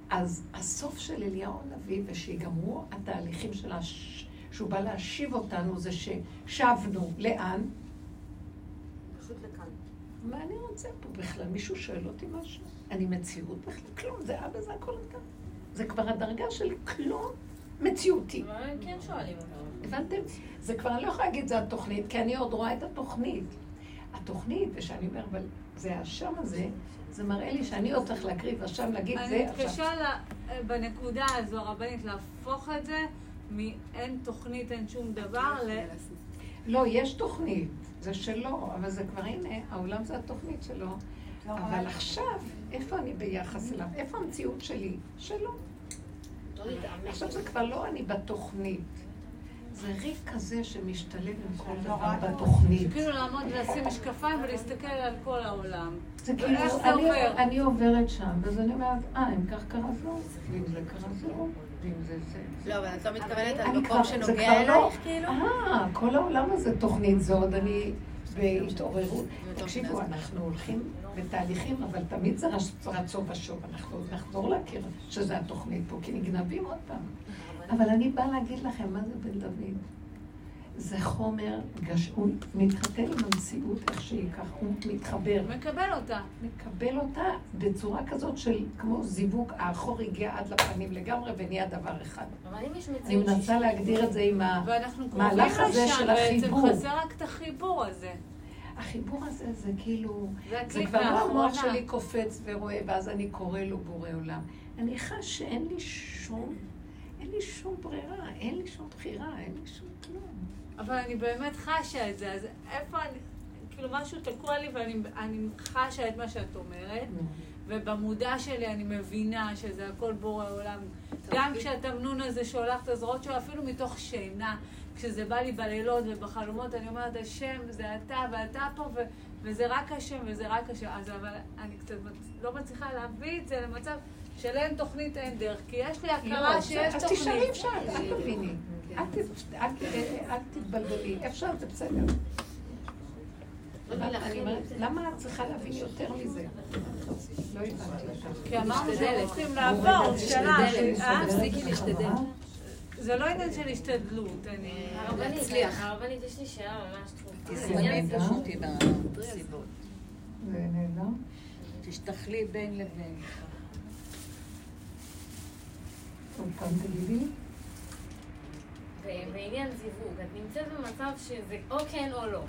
A: אז הסוף של אליהו הנביא, ושיגמרו התהליכים של הש... שהוא בא להשיב אותנו, זה ששבנו. לאן?
B: פשוט לכאן.
A: מה אני רוצה פה בכלל? מישהו שואל אותי משהו? אני מציאות בכלל? כלום, זה אבא, זה הכל כאן. זה כבר הדרגה של כלום מציאותי.
D: הם כן שואלים אותנו.
A: הבנתם? זה כבר, אני לא יכולה להגיד, זה התוכנית, כי אני עוד רואה את התוכנית. התוכנית, ושאני אומר, אבל זה השם הזה, זה מראה לי שאני עוד צריך להקריב השם, להגיד
D: אני
A: זה עכשיו.
D: מתקשה ל- בנקודה הזו, הרבנית, להפוך את זה מאין תוכנית, אין שום דבר, ל...
A: לא, יש תוכנית, זה שלו, אבל זה כבר, הנה, העולם זה התוכנית שלו. אבל עכשיו, איפה אני ביחס אליו? איפה המציאות שלי? שלו.
B: לא.
A: עכשיו זה כבר לא אני בתוכנית. זה ריק כזה שמשתלב עם כל דבר בתוכנית.
D: כאילו לעמוד ולשים משקפיים ולהסתכל על כל העולם.
A: זה כאילו,
D: זה
A: אני,
D: עובר?
A: אני עוברת שם, ואז אני אומרת, אה, אם כך קרה זה לא, ואם זה קרה זה ואם זה זה.
F: לא, אבל את לא מתכוונת על מקום שנוגע
A: לא-
F: אלייך, כאילו?
A: אה, כל העולם הזה תוכנית, זה עוד אני בהתעוררות. תקשיבו. אנחנו הולכים בתהליכים, אבל תמיד זה רצ- רצו ושוב. אנחנו עוד נחזור להכיר שזה התוכנית פה, כי נגנבים עוד פעם. אבל אני באה להגיד לכם, מה זה בן דוד? זה חומר גש... הוא מתחתן עם המציאות איך שהיא ככה, הוא מתחבר.
D: מקבל אותה.
A: מקבל אותה בצורה כזאת של כמו זיווג, האחור הגיע עד לפנים לגמרי ונהיה דבר אחד.
B: אבל אם יש
A: אני
B: מציאות
A: מנסה להגדיר את זה עם ה...
D: ואנחנו קרובים
A: המהלך הזה
D: לשם,
A: של
D: בעצם
A: החיבור.
D: חסר רק את החיבור הזה.
A: החיבור הזה זה כאילו...
D: זה
A: זה כבר לא המוח. שלי קופץ ורואה, ואז אני קורא לו בורא עולם. אני חש שאין לי שום, אין לי שום ברירה, אין לי שום בחירה, אין לי שום כלום.
D: אבל אני באמת חשה את זה, אז איפה אני... כאילו משהו תקוע לי ואני אני חשה את מה שאת אומרת, ובמודע שלי אני מבינה שזה הכל בורא עולם. גם כשהתמנון הזה שולח את הזרועות שלו, אפילו מתוך שינה, כשזה בא לי בלילות ובחלומות, אני אומרת, השם, זה אתה ואתה פה, ו- וזה רק השם וזה רק השם. אז אבל אני קצת לא מצליחה להביא את זה למצב של אין תוכנית, אין דרך, כי יש לי הכרה
A: לא,
D: שיש
A: אז
D: תוכנית.
A: תשאלי אפשר, אל תביני. אל תתבלבלי, אפשר, זה בסדר. למה את צריכה להבין יותר מזה? לא הבנתי אותך.
D: כי אמרנו. שאנחנו צריכים לעבור אה?
F: תפסיקי להשתדל.
D: זה לא עניין של השתדלות, אני...
B: הרבנית,
F: להצליח.
B: הרבנית, יש לי שאלה ממש.
E: תזמני
B: העניין-
E: פשוט עם הסיבות.
A: זה נהדר.
E: תשתכלי בין לבין.
A: עוד פעם תגידי.
B: בעניין זיווג, את נמצאת במצב שזה או כן או לא.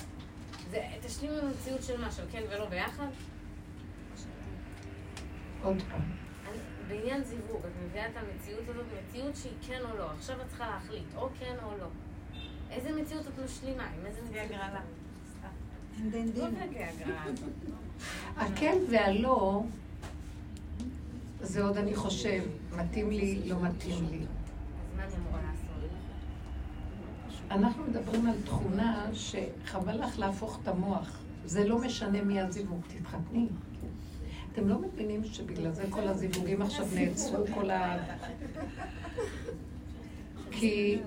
B: זה תשלים עם המציאות של מה, של כן ולא ביחד?
A: עוד פעם.
B: אני- בעניין זיווג, את מביאה את המציאות הזאת, מציאות שהיא כן או לא. עכשיו את צריכה להחליט, או כן או לא. איזה מציאות את משלימה? עם איזה מציאות?
D: הגרלה.
B: לא.
A: הכן והלא, זה עוד אני חושב, מתאים לי, לא מתאים לי. אנחנו מדברים על תכונה שחבל לך להפוך את המוח. זה לא משנה מי הזיווג, תתחתני. אתם לא מבינים שבגלל זה כל הזיווגים עכשיו נעצרו, כל ה... כי,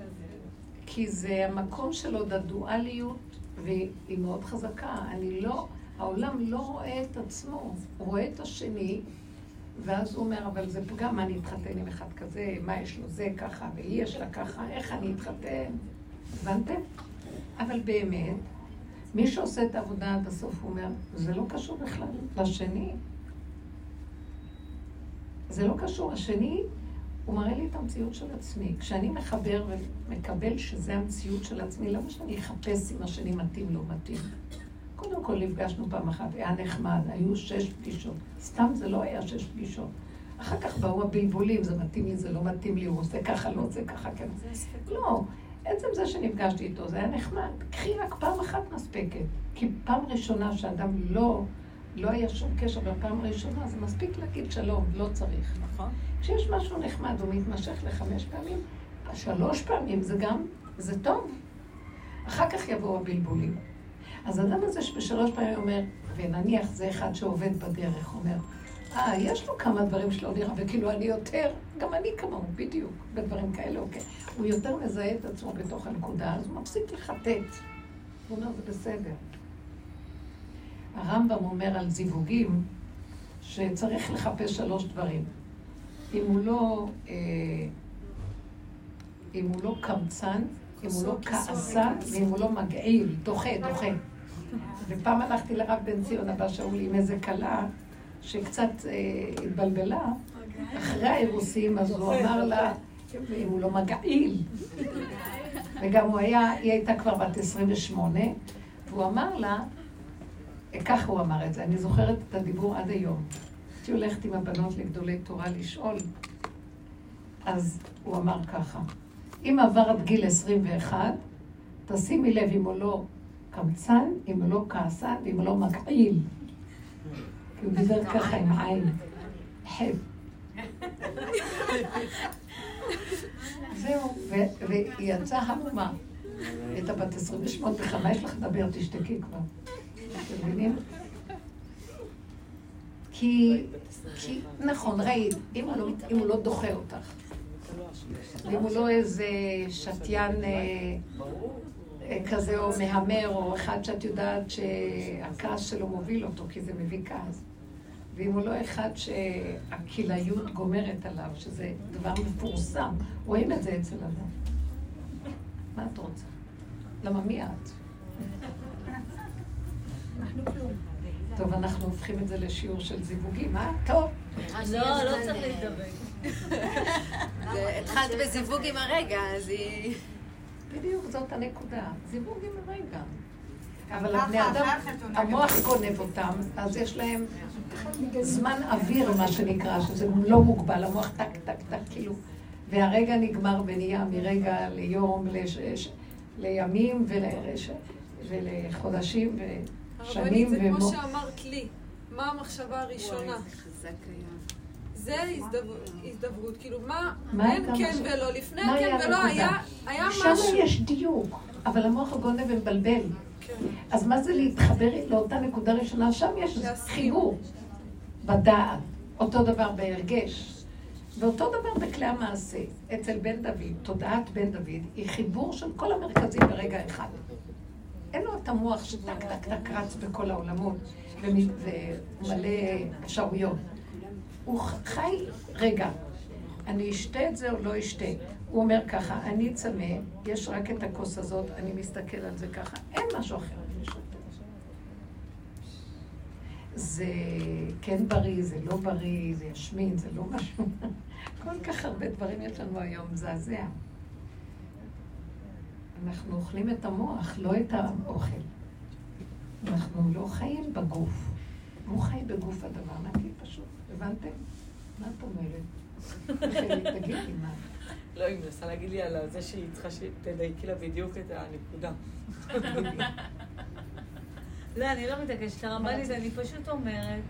A: כי זה המקום של עוד הדואליות, והיא מאוד חזקה. אני לא, העולם לא רואה את עצמו, הוא רואה את השני, ואז הוא אומר, אבל זה פגם, מה אני אתחתן עם אחד כזה, מה יש לו זה ככה, והיא יש לה ככה, איך אני אתחתן? הבנתם? אבל באמת, מי שעושה את העבודה עד הסוף, הוא אומר, זה לא קשור בכלל לשני. זה לא קשור. השני, הוא מראה לי את המציאות של עצמי. כשאני מחבר ומקבל שזה המציאות של עצמי, למה שאני אחפש אם השני מתאים, לא מתאים? קודם כל נפגשנו פעם אחת, היה נחמד, היו שש פגישות. סתם זה לא היה שש פגישות. אחר כך באו הבלבולים, זה מתאים לי, זה לא מתאים לי, הוא עושה ככה, לא עושה ככה, כן. לא, עצם זה שנפגשתי איתו, זה היה נחמד. קחי רק פעם אחת מספקת. כי פעם ראשונה שאדם לא, לא היה שום קשר בפעם הראשונה, זה מספיק להגיד שלום, לא צריך.
E: נכון?
A: כשיש משהו נחמד, הוא מתמשך לחמש פעמים, שלוש פעמים זה גם, זה טוב. אחר כך יבואו הבלבולים. אז האדם הזה שבשלוש פעמים אומר, ונניח זה אחד שעובד בדרך, אומר, אה, יש לו כמה דברים שלא נראה, וכאילו אני יותר, גם אני כמוהו, בדיוק, בדברים כאלה, אוקיי. הוא יותר מזהה את עצמו בתוך הנקודה, אז הוא מפסיק לחטט. הוא אומר, זה בסדר. הרמב"ם אומר על זיווגים, שצריך לחפש שלוש דברים. אם הוא לא, אה, אם הוא לא קמצן, אם הוא לא כעסן, ואם הוא לא מגעיל, דוחה, דוחה. ופעם הלכתי לרב בן ציון הבא שאול עם איזה כלה, שקצת אה, התבלבלה, אחרי האירוסים, אז הוא אמר לה, אם הוא לא מגעיל. וגם הוא היה, היא הייתה כבר בת 28, והוא אמר לה, ככה הוא אמר את זה, אני זוכרת את הדיבור עד היום. הייתי הולכת עם הבנות לגדולי תורה לשאול, אז הוא אמר ככה, אם עבר עד גיל 21, תשימי לב אם הוא לא קמצן, אם לא כעסן ואם לא מגעיל. כי הוא דיבר ככה עם עין. חב. זהו, והיא יצאה המומה. הייתה בת 28 וכמה יש לך לדבר, תשתקי כבר. אתם מבינים? כי, כי, נכון, ראית, אם הוא לא, אם לא דוחה אותך, ואם הוא לא איזה שתיין אה, כזה או מהמר, או אחד שאת יודעת שהכעס שלו מוביל אותו, כי זה מביא כעס. ואם הוא לא אחד שהכלאיות גומרת עליו, שזה דבר מפורסם, רואים את זה אצל אדם. מה את רוצה? למה מי את? טוב, אנחנו הופכים את זה לשיעור של זיווגים, אה? טוב.
D: לא, לא צריך להזדבק.
F: התחלת בזיווג עם הרגע, אז היא...
A: בדיוק, זאת הנקודה. זיווג עם הרגע. אבל הבני אדם, המוח גונב אותם, אז יש להם זמן אוויר, מה שנקרא, שזה לא מוגבל, המוח טק, טק, טק, כאילו. והרגע נגמר ונהיה מרגע ליום, לש, לימים ולרש, ולחודשים ושנים.
C: הרבנית, זה כמו שאמרת לי, מה המחשבה הראשונה? זה הזדב- הזדברות, כאילו מה, אין כן? ולא, לפני כן ולא? היה היה
A: שם
C: משהו.
A: יש דיוק, אבל המוח הגונב ומבלבל.
C: כן.
A: אז מה זה להתחבר לאותה נקודה ראשונה? שם יש. חיבור בדעת, אותו דבר בהרגש, ואותו דבר בכלי המעשה. אצל בן דוד, תודעת בן דוד, היא חיבור של כל המרכזים ברגע אחד. אין לו את המוח שטק טק טק רץ בכל העולמות ומ- ומלא אפשרויות. הוא חי, רגע, אני אשתה את זה או לא אשתה? הוא אומר ככה, אני צמא, יש רק את הכוס הזאת, אני מסתכל על זה ככה, אין משהו אחר. זה כן בריא, זה לא בריא, זה ישמין, זה לא משהו. כל כך הרבה דברים יש לנו היום, מזעזע. אנחנו אוכלים את המוח, לא את האוכל. אנחנו לא חיים בגוף. הוא חי בגוף הדבר, פשוט. הבנתם? מה את אומרת? תגידי מה.
G: לא, היא מנסה להגיד לי על זה שהיא צריכה שתדייקי לה בדיוק את הנקודה.
D: לא, אני לא מתעקשת, הרבנית, אני פשוט אומרת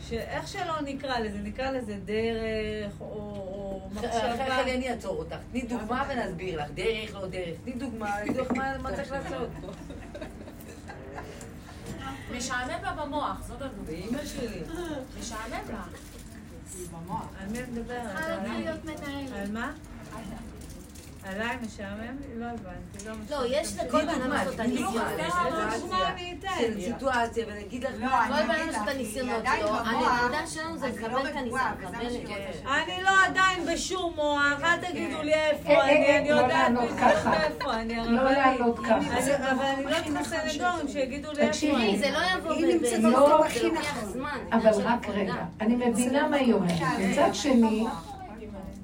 D: שאיך שלא נקרא לזה, נקרא לזה דרך או- או
F: אחרי
D: מחשבה.
F: כן אני אעצור אותך. תני דוגמה ונסביר לך. דרך, לא דרך. תני דוגמה, אני אגיד לך מה מה צריך לעשות.
H: משעמם לה במוח, זאת הדוגמה.
F: ואימא שלי.
H: משעמם לה.
D: על מי את מדברת? על מה? עליי משעמם? לא הבנתי, לא.
B: לא, יש לכל בן אדם לעשות את
D: אתן.
F: של סיטואציה, ונגיד לך
I: לא,
F: מה...
B: כל
I: אני
B: בן אדם
I: לך,
B: את הניסיונות שלו. הנקודה שלנו זה לקבל
I: לא
B: את. זה.
D: אני לא עדיין בשום מוח, אל תגידו לי איפה
A: אה,
D: אני,
A: אה,
D: אני
A: לא
D: יודעת בדיוק. איפה אני.
A: לא. לענות ככה.
D: אני- אבל אני לא צריכה סנגורים שיגידו לי איפה אני.
B: זה לא יבוא
I: היא
B: ב-
I: נמצאת
B: ב-
A: במקום
B: זה
I: הכי
B: לוקח
I: נכון.
B: זמן.
A: אבל רק. רגע, אני מבינה מה היא אומרת. מצד שני,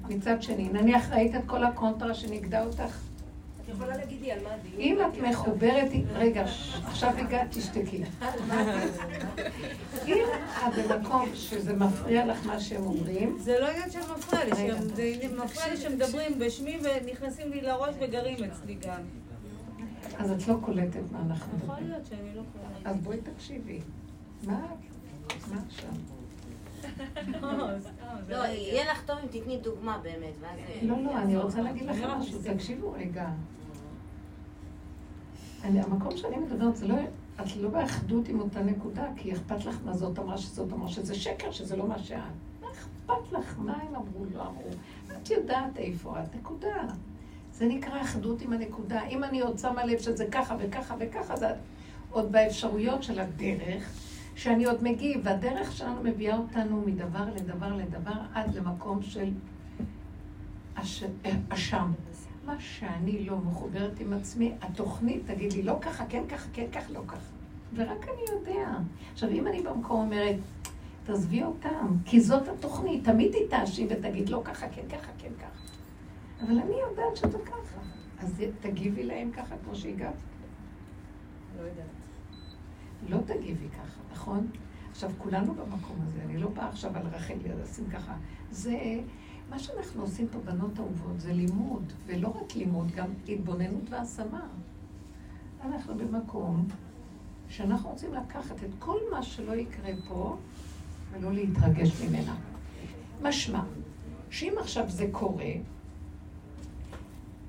A: מצד שני, נניח ראית את כל הקונטרה שנגדה אותך?
I: את יכולה להגיד לי על מה הדיון?
A: אם את מחוברת, רגע, עכשיו הגעת, תשתקי. אם את במקום שזה מפריע לך מה שהם אומרים,
D: זה לא עניין של מפריע לי, מפריע לי שמדברים בשמי ונכנסים לי לראש וגרים אצלי גם.
A: אז את לא קולטת מה אנחנו
D: יכול. להיות שאני לא קולטת.
A: אז בואי תקשיבי. מה מה עכשיו?
B: לא,
D: לא,
B: יהיה לך טוב אם תתני דוגמה באמת, ואז...
A: לא, לא, אני רוצה להגיד לכם משהו, תקשיבו רגע. אני, המקום שאני מדברת, זה לא, את לא באחדות עם אותה נקודה, כי אכפת לך מה זאת אמרה שזאת אמרה, שזה שקר, שזה לא מה שאת. מה אכפת לך? מה הם אמרו, לא אמרו? את יודעת איפה את, נקודה. זה נקרא אחדות עם הנקודה. אם אני עוד שמה לב שזה ככה וככה וככה, זה עוד באפשרויות של הדרך, שאני עוד מגיב, והדרך שלנו מביאה אותנו מדבר לדבר לדבר עד למקום של אש- אשם. מה שאני לא מחוברת עם עצמי, התוכנית תגיד לי, לא ככה, כן ככה, כן ככה, לא ככה. ורק אני יודע. עכשיו, אם אני במקום אומרת, תעזבי אותם, כי זאת התוכנית, תמיד היא תאשים ותגיד, לא ככה, כן ככה, כן ככה. אבל אני יודעת שזה ככה. אז תגיבי להם ככה כמו שהגעת.
D: לא יודעת.
A: לא תגיבי ככה, נכון? עכשיו, כולנו במקום הזה, אני לא באה עכשיו על רחל לשים ככה. זה, מה שאנחנו עושים פה, בנות אהובות, זה לימוד, ולא רק לימוד, גם התבוננות והשמה. אנחנו במקום שאנחנו רוצים לקחת את כל מה שלא יקרה פה, ולא להתרגש ממנה. משמע, שאם עכשיו זה קורה,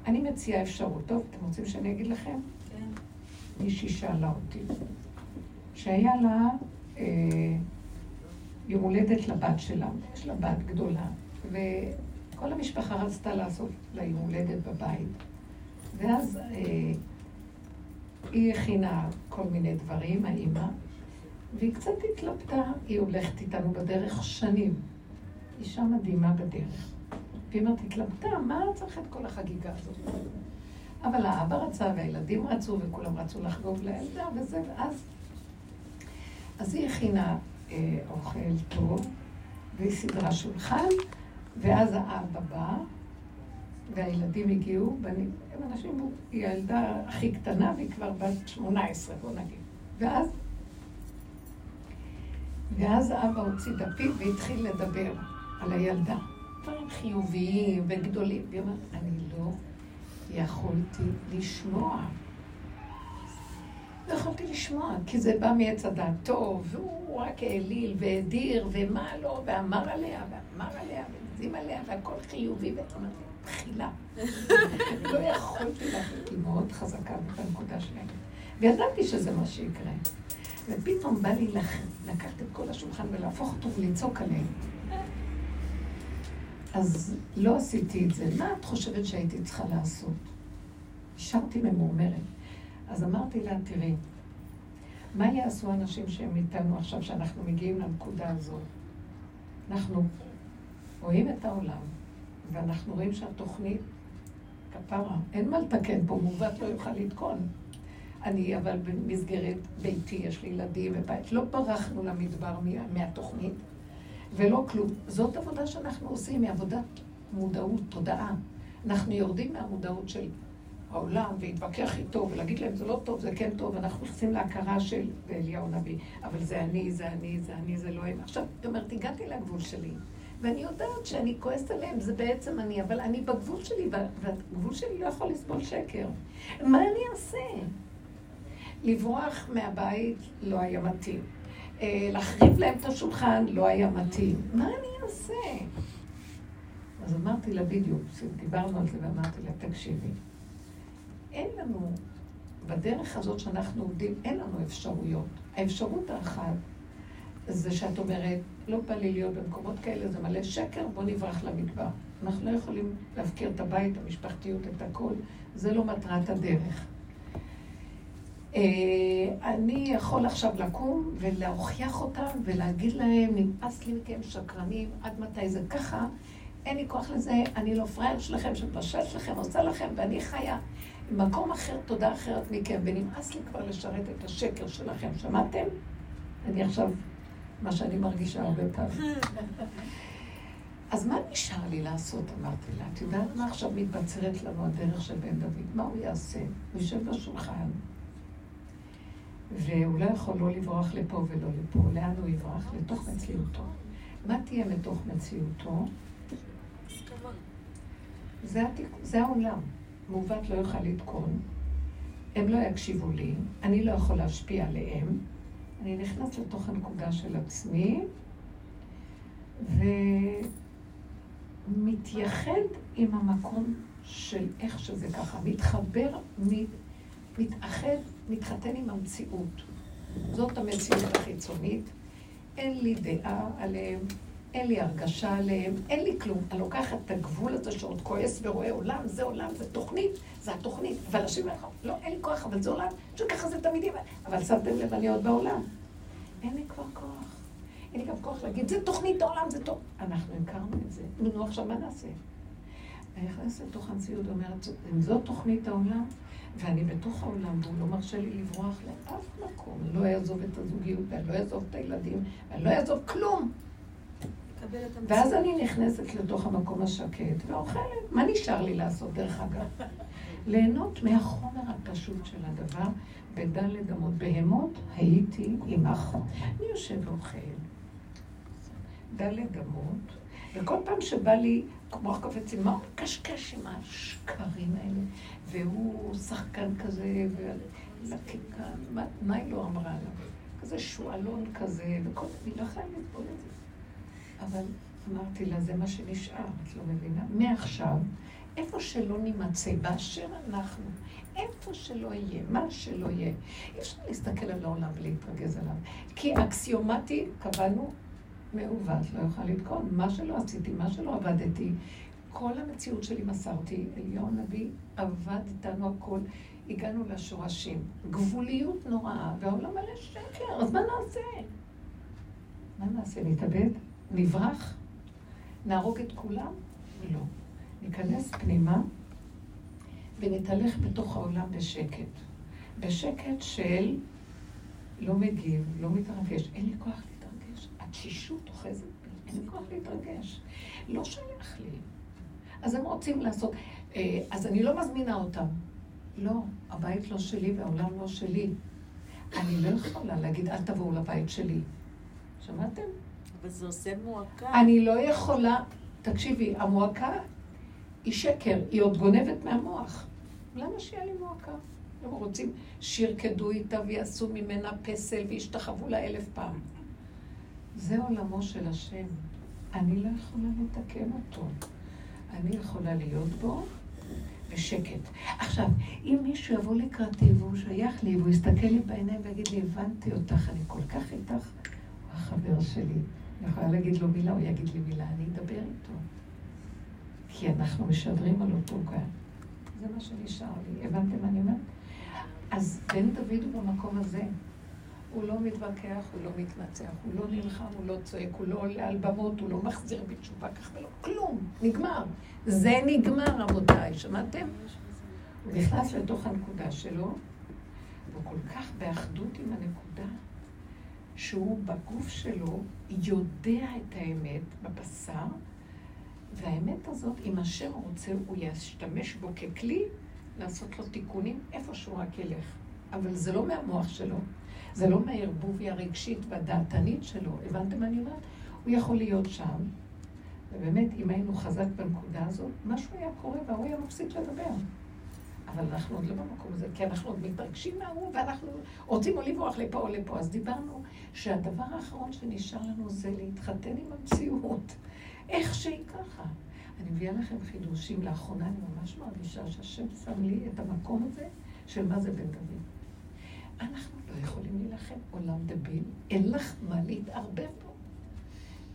A: אני מציעה אפשרות. טוב, אתם רוצים שאני אגיד לכם?
D: כן.
A: מישהי שאלה אותי, שהיה לה אה, יום הולדת לבת שלה, יש לה בת גדולה, וכל המשפחה רצתה לעשות לה יום הולדת בבית. ואז אה, היא הכינה כל מיני דברים, האימא, והיא קצת התלבטה, היא הולכת איתנו בדרך שנים. אישה מדהימה בדרך. והיא אומרת, התלבטה, מה צריך את כל החגיגה הזאת? אבל האבא רצה והילדים רצו וכולם רצו לחגוג לילדה וזה, ואז... אז היא הכינה אה, אוכל טוב, והיא סידרה שולחן, ואז האבא בא, והילדים הגיעו, ואני, הם אנשים, היא הילדה הכי קטנה והיא כבר בת 18, בוא נגיד. ואז, ואז האבא הוציא דפים והתחיל לדבר על הילדה. דברים חיוביים וגדולים. והיא אומרת, אני לא יכולתי לשמוע. לא יכולתי לשמוע, כי זה בא מעץ הדעת טוב, והוא רק העליל והדיר, ומה לא, ואמר עליה, ואמר עליה, והגזים עליה, והכל חיובי, ואמרתי, בחילה. לא יכולתי להחליט, היא מאוד חזקה בנקודה שלהם. וידעתי שזה מה שיקרה. ופתאום בא לי. לקחת את כל השולחן ולהפוך אותו ולצעוק עליהם. אז לא עשיתי את זה. מה את חושבת שהייתי צריכה לעשות? נשארתי ממורמרת. אז אמרתי לה, תראי, מה יעשו אנשים שהם איתנו עכשיו, שאנחנו מגיעים לנקודה הזאת? אנחנו רואים את העולם, ואנחנו רואים שהתוכנית, כפרה, אין מה לתקן פה, מעוות לא יוכל לתקון. אני, אבל במסגרת ביתי, יש לי ילדים ובית, לא ברחנו למדבר מהתוכנית. ולא כלום. זאת עבודה שאנחנו עושים, היא עבודת מודעות, תודעה. אנחנו יורדים מהמודעות של העולם ולהתווכח איתו ולהגיד להם זה לא טוב, זה כן טוב, אנחנו נכנסים להכרה של אליהו הנביא, אבל זה אני, זה אני, זה אני, זה לא הם. עכשיו, היא אומרת, הגעתי לגבול שלי, ואני יודעת שאני כועסת עליהם, זה בעצם אני, אבל אני בגבול שלי, והגבול שלי לא יכול לסבול שקר. מה אני אעשה? לברוח מהבית לא היה מתאים. אה, להחריב להם את השולחן לא היה מתאים. מה אני אעשה? אז אמרתי לה בדיוק, דיברנו על זה ואמרתי לה, תקשיבי, אין לנו, בדרך הזאת שאנחנו עובדים, אין לנו אפשרויות. האפשרות האחת זה שאת אומרת, לא בא לי להיות במקומות כאלה, זה מלא שקר, בוא נברח למדבר. אנחנו לא יכולים להפקיר את הבית, המשפחתיות, את הכל, זה לא מטרת הדרך. אה, אני יכול עכשיו לקום ולהוכיח אותם ולהגיד להם, נמאס לי מכם שקרנים, עד מתי זה ככה, אין לי כוח לזה, אני לא פראייר שלכם, שמבשלת לכם, עושה לכם, ואני חיה במקום אחר, תודה אחרת מכם, ונמאס לי כבר לשרת את השקר שלכם, שמעתם? אני עכשיו, מה שאני מרגישה הרבה פעמים. אז מה נשאר לי לעשות? אמרתי לה, את יודעת מה עכשיו מתבצרת לנו הדרך של בן דוד? מה הוא יעשה? הוא יושב בשולחן, והוא לא יכול לא לברוח לפה ולא לפה. לאן הוא יברח? לתוך מציאותו. מה תהיה מתוך מציאותו? זה, התיק... זה העולם. מעוות לא יוכל לתקון, הם לא יקשיבו לי, אני לא יכול להשפיע עליהם. אני נכנס לתוך הנקודה של עצמי, ומתייחד עם המקום של איך שזה ככה, מתחבר, מת... מתאחד מתחתן עם המציאות. זאת המציאות החיצונית. אין לי דעה עליהם, אין לי הרגשה עליהם, אין לי כלום. אני לוקחת את הגבול הזה שעוד כועס ורואה עולם, זה עולם, זה תוכנית, זה התוכנית. אבל אנשים לך, לא, אין לי כוח, אבל זה עולם, שככה זה תמיד יהיה. אבל שמתם לב, אני עוד בעולם. אין לי כבר כוח. אין לי גם כוח להגיד, זה תוכנית העולם, זה טוב. אנחנו הכרנו את זה. נו, עכשיו מה נעשה? אני נכנסת לתוך המציאות ואומרת, אם זאת תוכנית העולם, ואני בתוך העולם, והוא לא מרשה לי לברוח לאף מקום. אני לא אעזוב את הזוגיות, ואני לא אעזוב את הילדים, ואני לא אעזוב כלום. ואז אני נכנסת לתוך המקום השקט ואוכלת. מה נשאר לי לעשות, דרך אגב? ליהנות מהחומר הפשוט של הדבר, בדלת אמות בהמות הייתי עמך. אני יושב ואוכל, דלת אמות, וכל פעם שבא לי, כמו קופצים, מה הוא מקשקש עם השקרים האלה? והוא שחקן כזה, ולקיקן, מה, היא לא אמרה עליו? כזה שועלון כזה, וכל מיני, לא לסבול את זה. אבל אמרתי לה, זה מה שנשאר, את לא מבינה? מעכשיו, איפה שלא נימצא, באשר אנחנו, איפה שלא יהיה, מה שלא יהיה, אי אפשר להסתכל על העולם ולהתרגז עליו. כי אקסיומטי, קבענו, מעוות, לא יוכל לתקון. מה שלא עשיתי, מה שלא עבדתי, כל המציאות שלי מסרתי. אליהו הנביא עבד איתנו הכל. הגענו לשורשים. גבוליות נוראה, והעולם מלא שקר, אז מה נעשה? מה נעשה? נתאבד? נברח? נהרוג את כולם? לא. ניכנס פנימה ונתהלך בתוך העולם בשקט. בשקט של לא מגיב, לא מתרגש. אין לי כוח להתרגש. התשישות אוחזת בי, אין לי כוח להתרגש. לא שייך לי. אז הם רוצים לעשות, אה, אז אני לא מזמינה אותם. לא, הבית לא שלי והעולם לא שלי. אני לא יכולה להגיד, אל תבואו לבית שלי. שמעתם?
E: אבל זה עושה מועקה.
A: אני לא יכולה, תקשיבי, המועקה היא שקר, היא עוד גונבת מהמוח. למה שיהיה לי מועקה? הם רוצים שירקדו איתה ויעשו ממנה פסל וישתחוו לה אלף פעם. זה עולמו של השם. אני לא יכולה לתקן אותו. אני יכולה להיות בו בשקט. עכשיו, אם מישהו יבוא לקראתי והוא שייך לי והוא יסתכל לי בעיניים ויגיד לי, הבנתי אותך, אני כל כך איתך, הוא החבר שלי. אני יכולה להגיד לו מילה, הוא יגיד לי מילה, אני אדבר איתו. כי אנחנו משדרים על אותו גן. זה מה שנשאר לי. הבנתם מה אני אומרת? אז בן דוד הוא במקום הזה. הוא לא מתווכח, הוא לא מתנצח, הוא לא נלחם, הוא לא צועק, הוא לא עולה על במות, הוא לא מחזיר בתשובה כך ולא, כלום, נגמר. זה נגמר, רבותיי, שמעתם? הוא נכנס לתוך הנקודה שלו, והוא כל כך באחדות עם הנקודה, שהוא בגוף שלו יודע את האמת בבשר, והאמת הזאת, אם השם רוצה, הוא ישתמש בו ככלי לעשות לו תיקונים איפה שהוא רק ילך. אבל זה לא מהמוח שלו, זה לא מהערבוביה הרגשית והדעתנית שלו. הבנתם מה אני אומרת? הוא יכול להיות שם, ובאמת, אם היינו חזק בנקודה הזאת, משהו היה קורה והוא היה מפסיק לדבר. אבל אנחנו עוד לא במקום הזה, כי אנחנו עוד מתרגשים מההוא, ואנחנו רוצים או לברוח לפה או לפה. אז דיברנו שהדבר האחרון שנשאר לנו זה להתחתן עם המציאות. איך שהיא ככה. אני מביאה לכם חידושים. לאחרונה אני ממש מרגישה שהשם שם לי את המקום הזה של מה זה בן דוד. אנחנו לא יכולים להילחם עולם דביל, אין לך מה להתערבב בו.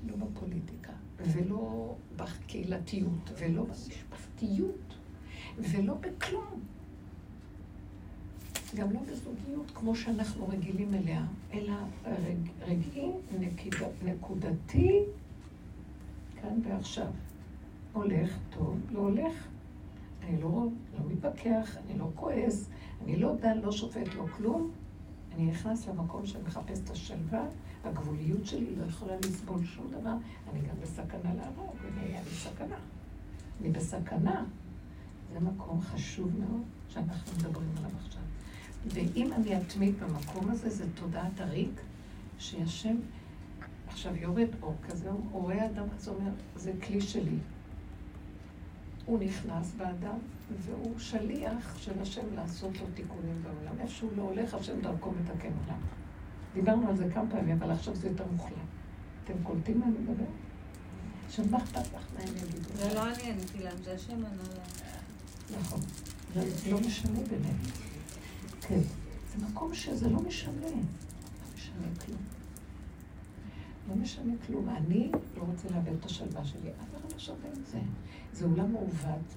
A: לא בפוליטיקה, ולא בקהילתיות, ולא במשפחתיות, ולא בכלום. גם לא בזוגיות כמו שאנחנו רגילים אליה, אלא רג, רגעי נקודתי כאן ועכשיו. הולך, טוב, לא הולך. אני לא, לא מתווכח, אני לא כועס, אני לא דן, לא שופט, לא כלום. אני נכנס למקום שמחפש את השלווה, הגבוליות שלי לא יכולה לסבול שום דבר. אני גם בסכנה להרוג, אני היה בסכנה. אני בסכנה. זה מקום חשוב מאוד שאנחנו מדברים עליו עכשיו. ואם אני אתמיד במקום הזה, זה תודעת הריק, שהשם עכשיו יורד אור כזה, הוא רואה אדם כזה, אומר, זה כלי שלי. הוא נכנס באדם, והוא שליח של השם לעשות לו תיקונים בעולם. איפה שהוא לא הולך, השם דרכו מתקן עולם. דיברנו על זה כמה פעמים, אבל עכשיו זה יותר מוחלט. אתם קולטים מה אני מדבר? עכשיו, מה אכפת לך מה הם יגידו?
D: זה לא אני עניתי להם, זה השם ענה להם.
A: נכון. זה לא משנה באמת. כן. זה מקום שזה לא משנה. לא משנה כלום. לא משנה כלום. אני לא רוצה לאבד את השלווה שלי. אף אחד לא שווה את זה. זה עולם מעוות,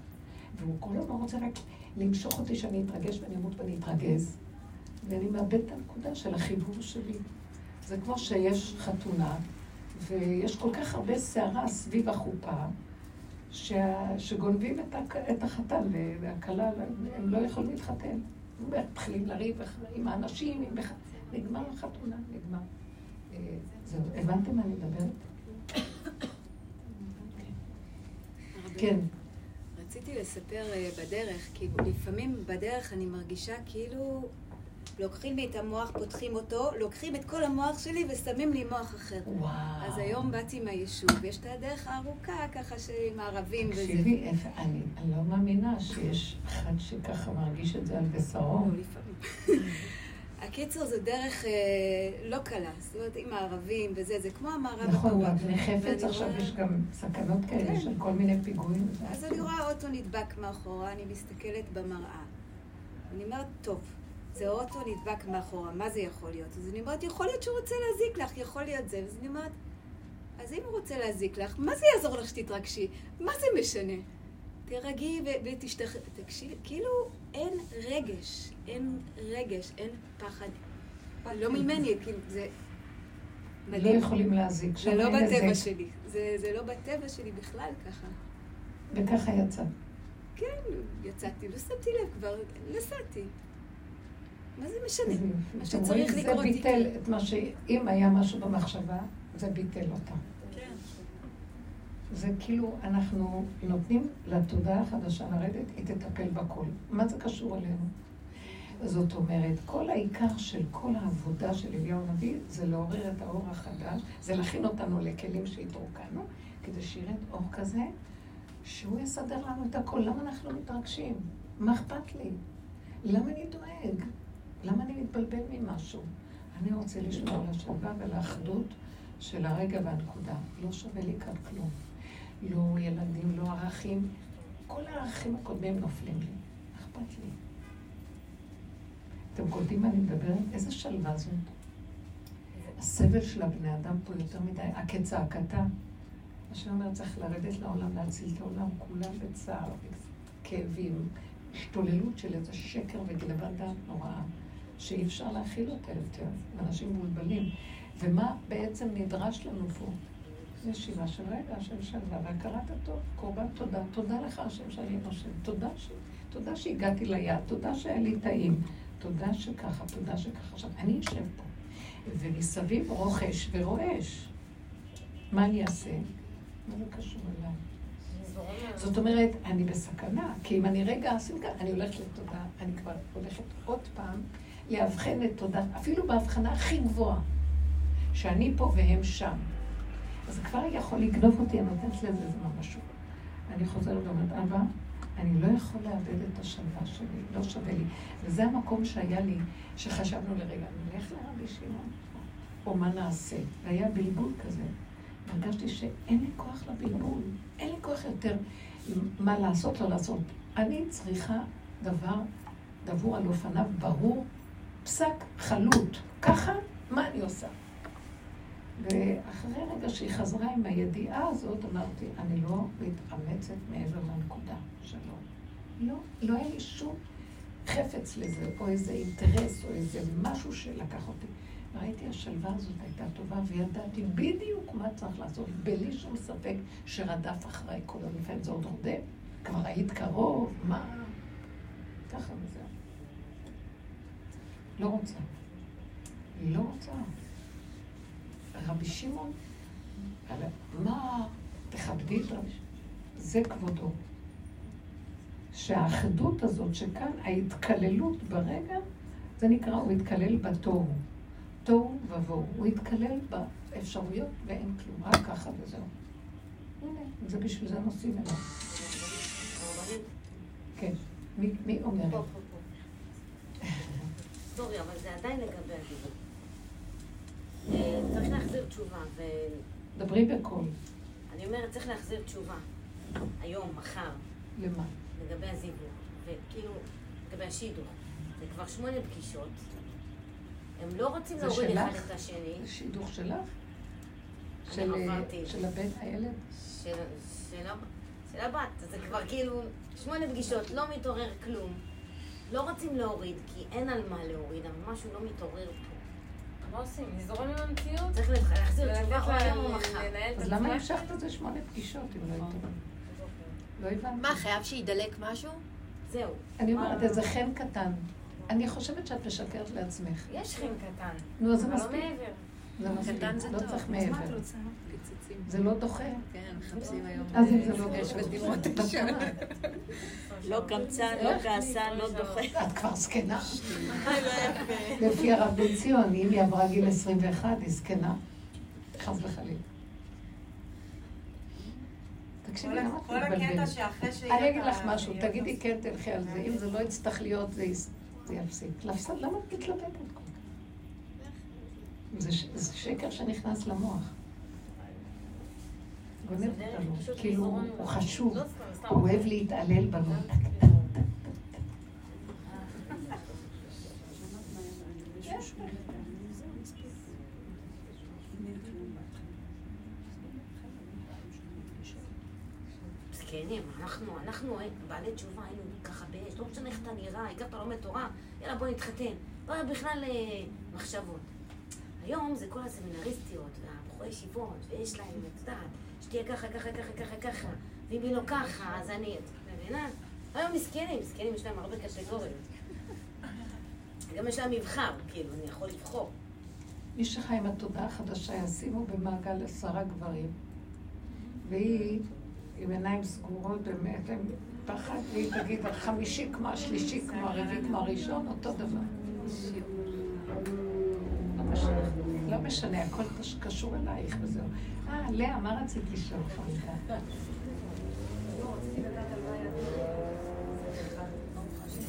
A: והוא כל הזמן רוצה רק למשוך אותי שאני אתרגש ואני אמות ואני אתרגז, ואני מאבד את הנקודה של החיבור שלי. זה כמו שיש חתונה, ויש כל כך הרבה סערה סביב החופה, שה... שגונבים את, הק... את החתן והכלה, הם לא יכולים להתחתן. מתחילים לריב עם האנשים, עם... נגמר החתונה, נגמר. אה, זהו, הבנתם מה אני מדברת? כן.
C: רציתי
J: רציתי לספר אה, בדרך, כאילו לפעמים בדרך אני מרגישה כאילו לוקחים לי את המוח, פותחים אותו, לוקחים את כל המוח שלי ושמים לי מוח אחר.
A: וואו.
J: אז היום באתי מהיישוב, יש את הדרך הארוכה ככה שעם הערבים וזה.
A: תקשיבי, אני אני לא מאמינה שיש אחד שככה מרגיש את זה על בשרו.
J: לא. הקיצור, זו דרך אה, לא קלה, זאת אומרת, עם הערבים וזה, זה כמו המערב
A: נכון,
J: הפרוע.
A: באבני חפץ
J: ואני
A: עכשיו
J: רואה-
A: יש גם סכנות כאלה
J: כן.
A: של כל מיני פיגועים.
J: אז אני רואה אוטו נדבק מאחורה, אני מסתכלת במראה. אני אומרת, טוב, זה אוטו נדבק מאחורה, מה זה יכול להיות? אז אני אומרת, יכול להיות שהוא רוצה להזיק לך, יכול להיות זה. אז אני אומרת, אז אם הוא רוצה להזיק לך, מה זה יעזור לך שתתרגשי? מה זה משנה? תירגעי ותשתחררי. תקשיבי, כאילו אין רגש, אין רגש, אין פחד. לא ממני, כאילו, זה
A: לא. יכולים להזיק.
J: זה לא בטבע. שלי. זה זה לא בטבע שלי בכלל ככה.
A: וככה יצא.
J: כן, יצאתי, לא שמתי לב כבר, נסעתי. מה זה משנה? מה שצריך
A: זה
J: לקרות
A: ביטל
J: יקרה.
A: את מה ש... אם היה משהו במחשבה, זה ביטל אותה.
D: כן.
A: זה כאילו, אנחנו נותנים לתודעה החדשה לרדת, היא תטפל בכל. מה זה קשור אלינו? זאת אומרת, כל העיקר של כל העבודה של אליהו הנביא זה לעורר את האור החדש, זה להכין אותנו לכלים שהתרוקנו, כדי שירד אור כזה, שהוא יסדר לנו את הכל. למה אנחנו מתרגשים? מה אכפת לי? למה אני דואג? למה אני מתבלבל ממשהו? אני רוצה לשמור על השלווה ועל האחדות של הרגע והנקודה. לא שווה לי כאן כלום. לא ילדים, לא ערכים. כל הערכים הקודמים נופלים לי. אכפת לי? אתם קולטים מה אני מדברת? איזה שלווה זאת. הסבל של הבני אדם פה יותר מדי, הכצעקתה. שאני אומרת, צריך לרדת לעולם, להציל את העולם, כולם בצער, כאבים, השתוללות של איזה שקר וגנבת דעת נוראה, שאי אפשר להכיל אותה יותר, ואנשים מבולבלים. ומה בעצם נדרש לנו פה? ישיבה של רגע, של שלווה, והכרת הטוב, קורבן תודה. תודה לך, השם שאני נושם. תודה, ש... תודה שהגעתי ליד, תודה שהיה לי טעים, תודה שככה, תודה שככה. עכשיו, אני יושב פה, ומסביב רוכש ורועש. מה אני אעשה? מה זה קשור אליי? זאת אומרת, אני בסכנה, כי אם אני רגע אשים כאן, אני הולכת לתודה, אני כבר הולכת עוד פעם לאבחן את תודה, אפילו בהבחנה הכי גבוהה, שאני פה והם שם. אז כבר יכול לגנוב אותי, אני נותנת לזה זמן משהו. אני חוזרת ואומרת, אבא, אני לא יכול לאבד את השלווה שלי, לא שווה לי. וזה המקום שהיה לי, שחשבנו לרגע, נלך לרבי שמעון, או מה נעשה? והיה בלבול כזה. הרגשתי שאין לי כוח לבלבול, אין לי כוח יותר מה לעשות, לא לעשות. אני צריכה דבר דבור על אופניו, ברור, פסק, חלוט. ככה, מה אני עושה? ואחרי רגע שהיא חזרה עם הידיעה הזאת, אמרתי, אני לא מתאמצת מעבר לנקודה. שלום. לא, לא היה לי שום חפץ לזה, או איזה אינטרס, או איזה משהו שלקח אותי. ראיתי, השלווה הזאת הייתה טובה, וידעתי בדיוק מה צריך לעשות, בלי שום ספק שרדף אחריי כל. לפעמים זה עוד רודף, כבר היית קרוב, מה? ככה וזהו. לא רוצה. לא רוצה. רבי שמעון, מה, תכבדי את רבי שמעון. זה כבודו. שהאחדות הזאת שכאן, ההתקללות ברגע, זה נקרא, הוא התקלל בתוהו. תוהו ובוהו. הוא התקלל באפשרויות ואין כלום, רק ככה וזהו. הנה, זה בשביל זה נוסעים אליו. כן. מי, מי אומר?
B: סורי, אבל זה עדיין לגבי הדיבור. אה, צריך להחזיר תשובה, ואני
A: דברי בקול.
B: אומרת, צריך להחזיר תשובה. היום, מחר,
A: למה?
B: לגבי הזיווג, וכאילו, לגבי השידוך. זה כבר שמונה פגישות. הם לא רוצים להוריד אחד? את השני.
A: זה שידוך שלך?
B: אני
A: של,
B: עברתי.
A: של הבן, הילד?
B: של, של, הב- של הבת. זה כבר כאילו שמונה פגישות, לא מתעורר כלום. לא רוצים להוריד, כי אין על מה להוריד, אבל משהו לא מתעורר פה.
H: מה עושים? לזרום עם המציאות?
B: צריך להחזיר תשובה או היום או מחר.
A: אז למה? המשכת את זה שמונה פגישות אם לא הייתם? לא הבנתי.
K: מה, חייב שידלק משהו?
B: זהו.
A: אני אומרת, איזה חן קטן. אני חושבת שאת משקרת לעצמך.
H: יש חן קטן,
A: נו, אז זה
H: לא
A: מספיק.
H: מעבר.
A: זה
J: קטן זה
A: לא
J: טוב.
A: צריך
J: אז מה
A: מעבר. זה לא דוחה.
J: כן, מחפשים היום.
A: אז אם זה לא
J: יש
A: דוחה,
J: בדימות
A: את שומעת.
E: לא קמצן, לא כעסן, לא דוחה.
A: את כבר זקנה.
E: לא יפה.
A: לפי הרב בן ציון, אם היא עברה גיל 21, היא זקנה. חס וחלילה. תקשיבי, למה את מתבלבלת? אני אגיד לך משהו, תגידי כן, תלכי על זה. אם זה לא יצטרך להיות, זה יפסיק. למה את מתלבטת? זה ש- זה שקר שנכנס למוח. גונב אותנו. כאילו, הוא חשוב. הוא אוהב להתעלל בנו.
B: זקנים, אנחנו, אנחנו בעלי תשובה, היינו ככה באש, לא משנה איך אתה נראה, אתה לומד תורה, יאללה בוא נתחתן. לא היה בכלל אה, מחשבות. היום זה כל הסמינריסטיות והבחורי ישיבות, ויש להם, את יודעת, שתהיה ככה, ככה, ככה, ככה, ככה, ואם היא לא ככה, אז אני... את מבינה? היום מסכנים, מסכנים יש להם הרבה קטגוריות. גם יש להם מבחר, כאילו, אני יכול לבחור.
A: מי שחי עם התודעה החדשה ישימו במעגל עשרה גברים. והיא עם עיניים סגורות באמת, עם פחד, והיא תגיד, החמישי כמו השלישי, כמו הרביעי, כמו הראשון, אותו דבר. לא משנה, לא משנה, הכל קש- קשור אלייך וזהו. אה, לאה, מה רצית לשאול חמודה?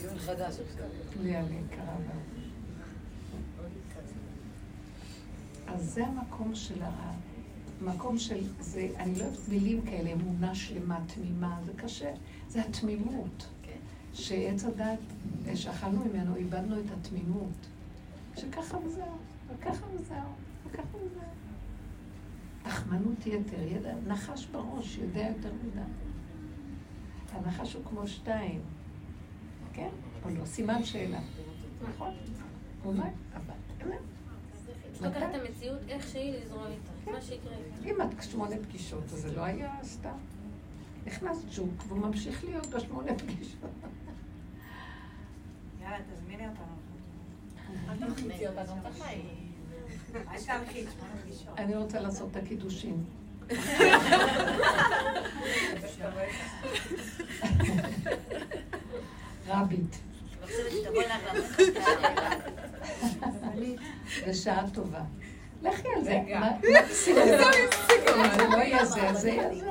F: דיון חדש עכשיו.
A: לאה, לי יקרה בה. אז זה המקום של המקום של, זה, אני לא אוהבת מילים כאלה, אמונה שלמה, תמימה, זה קשה. זה התמימות. שעץ הדת, שאכלנו ממנו, איבדנו את התמימות. שככה וזהו, וככה וזהו, וככה וזהו. תחמנות יתר, ידע, נחש בראש, יודע יותר מדי. הנחש הוא כמו שתיים. כן? או לא, סימן שאלה. נכון? אולי, אבל אמת.
H: לקחת את המציאות איך שהיא, לזרום איתה. מה שיקרה.
A: אם את שמונה פגישות, אז זה לא היה סתם. נכנס ג'וק, והוא ממשיך להיות בשמונה פגישות.
K: יאללה, תזמיני אותנו.
H: אל תלחיצי אותה, גם
A: אני רוצה לעשות את הקידושים. רבית. בשעה טובה. לכי על זה. מה- מקסימום. אם זה לא יהיה זה, זה יהיה זה.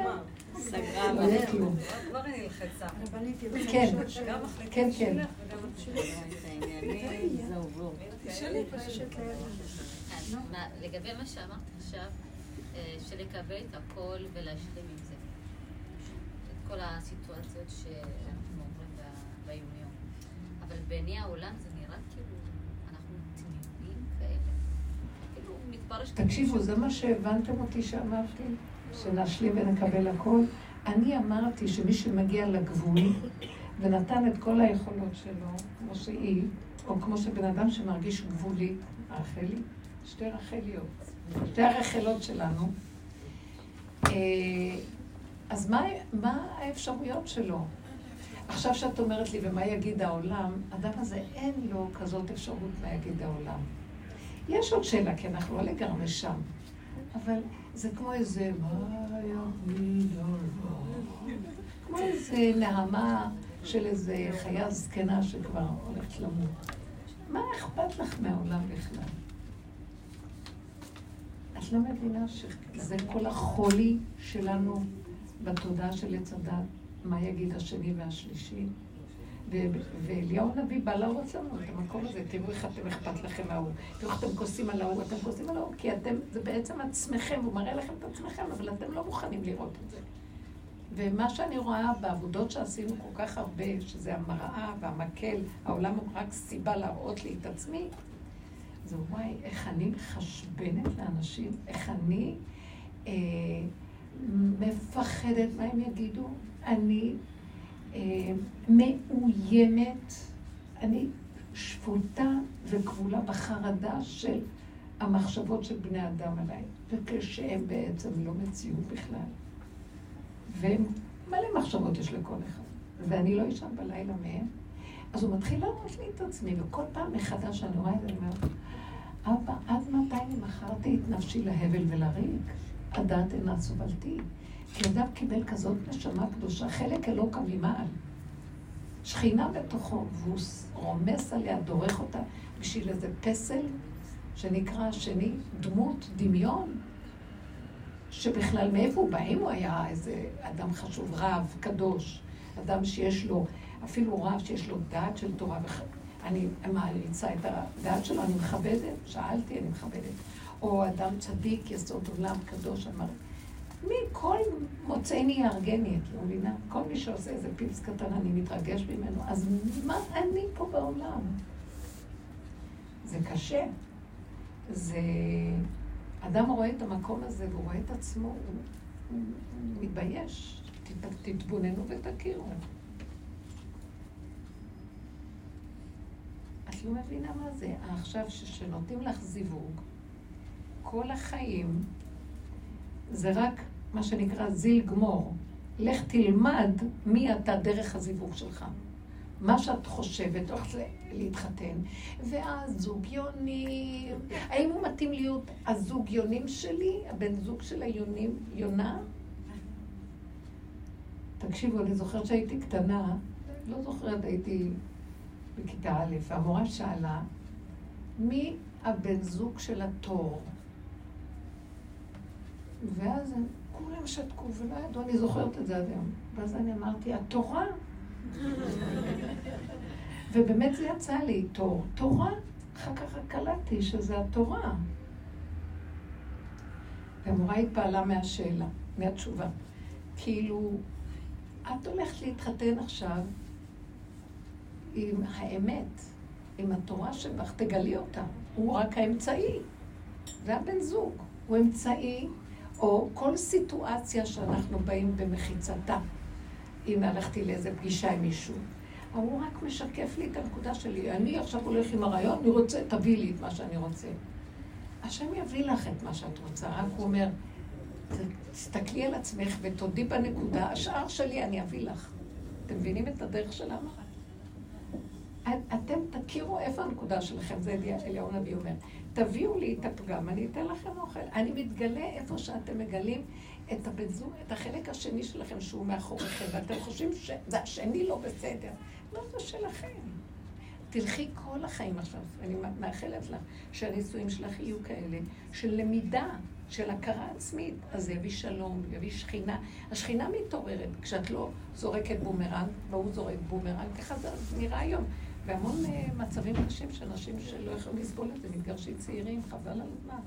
E: סגרה
A: לא יהיה כלום.
C: כבר היא נלחצה.
A: כן,
C: מחליטה
A: כן, כן.
L: מה, לגבי מה שאמרת עכשיו, אה, של לקבל את הכל ולהשלים עם זה. את כל הסיטואציות שאנחנו עוברים ב- ביומיום. אבל בעיני העולם זה נראה כאילו אנחנו תמימים כאלה. כאילו מתפרש...
A: תקשיבו, זה מה שהבנתם אותי שאמרתי? שנשלים ונקבל הכל? אני אמרתי שמי שמגיע לגבול ונתן את כל היכולות שלו, כמו שהיא, או כמו שבן אדם שמרגיש גבולי, רחלי, שתי רחליות, שתי הרחלות שלנו, אה, אז מה, מה האפשרויות שלו? עכשיו שאת אומרת לי, ומה יגיד העולם, האדם הזה אין לו כזאת אפשרות מה יגיד העולם. יש עוד שאלה, כי אנחנו לא לגמרי שם, אבל זה כמו איזה, מה יגיד העולם? כמו איזה נעמה של איזה חיה זקנה שכבר הולכת למות. מה אכפת לך מהעולם בכלל? את לא מבינה שזה כל החולי שלנו בתודעה של עץ הדת, מה יגיד השני והשלישי? ואליהו הנביא בא להראות לנו את המקום הזה, תראו איך אתם אכפת לכם מההוא, תראו איך אתם כוסים על ההוא, אתם כוסים על ההוא, כי אתם, זה בעצם עצמכם, הוא מראה לכם את עצמכם, אבל אתם לא מוכנים לראות את זה. ומה שאני רואה בעבודות שעשינו כל כך הרבה, שזה המראה והמקל, העולם הוא רק סיבה להראות לי את עצמי, זה וואי, איך אני מחשבנת לאנשים, איך אני אה, מפחדת מה הם יגידו. אני אה, מאוימת, אני שפוטה וכבולה בחרדה של המחשבות של בני אדם עליי, וכשהם בעצם לא מציאות בכלל. והם, מלא מחשבות יש לכל אחד, ואני לא אשן בלילה מהם. אז הוא מתחיל לענות לי את עצמי, וכל פעם מחדש אני רואה את זה, אני אומרת, אבא, עד מתי אני מכרתי את נפשי להבל ולריק? הדעת אינה סובלתי. כי אדם קיבל כזאת נשמה קדושה, חלק אלוקא ממעל. שכינה בתוכו, והוא רומס עליה, דורך אותה, בשביל איזה פסל שנקרא השני, דמות, דמיון, שבכלל מאיפה הוא בא? אם הוא היה איזה אדם חשוב, רב, קדוש, אדם שיש לו, אפילו רב שיש לו דעת של תורה, אני מעריצה את הדעת שלו, אני מכבדת, שאלתי, אני מכבדת. או אדם צדיק, יסוד עולם, קדוש, אמר, מי, כל מוצאני יארגני, את לא מבינה? כל מי שעושה איזה פיפס קטן, אני מתרגש ממנו. אז מה אני פה בעולם? זה קשה. זה... אדם רואה את המקום הזה והוא רואה את עצמו, הוא מתבייש. תתבוננו ותכירו. את לא מבינה מה זה. עכשיו, כשנותנים לך זיווג, כל החיים זה רק מה שנקרא זיל גמור. לך תלמד מי אתה דרך הזיווג שלך. מה שאת חושבת, הולכת להתחתן, ואז זוג יונים, האם הוא מתאים להיות הזוג יונים שלי, הבן זוג של היונים, יונה? תקשיבו, אני זוכרת שהייתי קטנה, לא זוכרת, הייתי בכיתה א', והמורה שאלה, מי הבן זוג של התור? ואז הם כולם שתקו ולא ידעו, אני זוכרת את זה עד היום. ואז אני אמרתי, התורה? ובאמת זה יצא לי, תור, תורה. אחר כך קלטתי שזה התורה. והמורה התפעלה מהשאלה, מהתשובה. כאילו, את הולכת להתחתן עכשיו עם האמת, עם התורה שבך, תגלי אותה. הוא רק האמצעי. זה הבן זוג. הוא אמצעי, או כל סיטואציה שאנחנו באים במחיצתה. אם הלכתי לאיזה פגישה עם מישהו. הוא רק משקף לי את הנקודה שלי. אני עכשיו הולך עם הרעיון, אני רוצה, תביא לי את מה שאני רוצה. השם יביא לך את מה שאת רוצה, רק הוא אומר, תסתכלי על עצמך ותודי בנקודה, השאר שלי אני אביא לך. אתם מבינים את הדרך שלנו? אתם תכירו איפה הנקודה שלכם, זה אליהו הנביא אומר. תביאו לי את הפגם, אני אתן לכם אוכל. אני מתגלה איפה שאתם מגלים את הבן זוג, את החלק השני שלכם שהוא מאחוריכם, ואתם חושבים שזה השני לא בסדר. לא, זה שלכם. תלכי כל החיים עכשיו, אני מאחלת לך שהנישואים שלך יהיו כאלה של למידה, של הכרה עצמית. אז זה יביא שלום, יביא שכינה. השכינה מתעוררת כשאת לא זורקת בומרנג, והוא זורק בומרנג, ככה זה נראה היום. והמון אה, מצבים קשים של אנשים שלא יכולים לסבול את זה, מתגרשים צעירים, חבל על הזמן.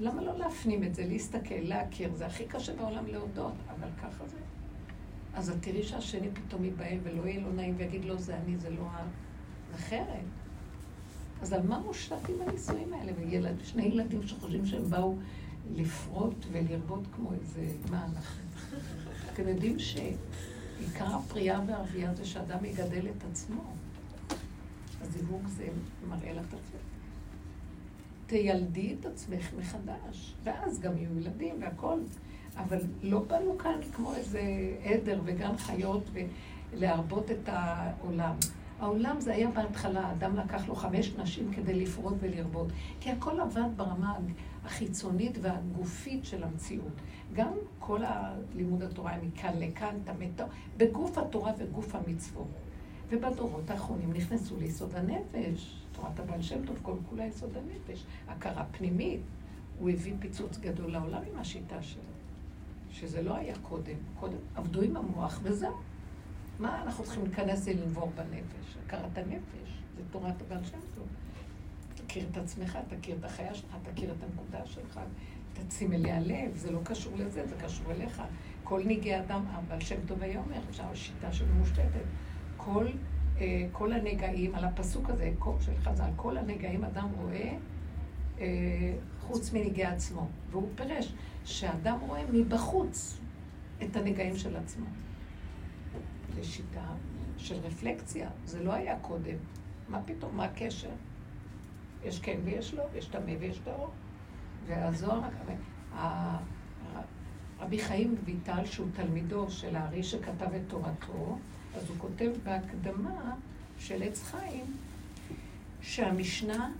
A: למה לא להפנים את זה, להסתכל, להכיר? זה הכי קשה בעולם להודות, אבל ככה זה. אז את תראי שהשני פתאום ייבהל ולא יהיה לו נעים ויגיד לו, זה אני, זה לא. אחרת. אז על מה מושתתים הנישואים האלה? וילד, שני ילדים שחושבים שהם באו לפרוט ולרבות כמו איזה, מה אנחנו? אתם יודעים שעיקר הפריאה והרבייה זה שאדם יגדל את עצמו. הזיווג זה מראה לך את עצמך. תיילדי את עצמך מחדש, ואז גם יהיו ילדים והכול. אבל לא באנו כאן כמו איזה עדר וגן חיות ולהרבות את העולם. העולם זה היה בהתחלה, האדם לקח לו חמש נשים כדי לפרוט ולרבות, כי הכל עבד ברמה החיצונית והגופית של המציאות. גם כל הלימוד התורה מכאן לכאן, תמת, בגוף התורה וגוף המצוות. ובדורות האחרונים נכנסו ליסוד הנפש. תורת הבעל שם טוב, כל כולה יסוד הנפש. הכרה פנימית. הוא הביא פיצוץ גדול לעולם עם השיטה שלו. שזה לא היה קודם. קודם עבדו עם המוח וזהו. מה אנחנו צריכים להיכנס לנבור בנפש? הכרת הנפש, זה תורת הבעל שם טוב. תכיר את עצמך, תכיר את החיה שלך, תכיר את הנקודה שלך, תשים אליה לב, זה לא קשור לזה, זה קשור אליך. כל ניגי אדם, הבעל שם טוב היה אומר, עכשיו השיטה שלו מושתתת. כל, אה, כל הנגעים, על הפסוק הזה של חז"ל, כל הנגעים אדם רואה אה, חוץ מנגעי עצמו. והוא פירש שאדם רואה מבחוץ את הנגעים של עצמו. זה שיטה של רפלקציה, זה לא היה קודם. מה פתאום, מה הקשר? יש כן ויש לא, יש טמא ויש טהור. והזוהר, רבי חיים ויטל, שהוא תלמידו של הארי שכתב את תורתו, אז הוא כותב בהקדמה של עץ חיים, שהמשנה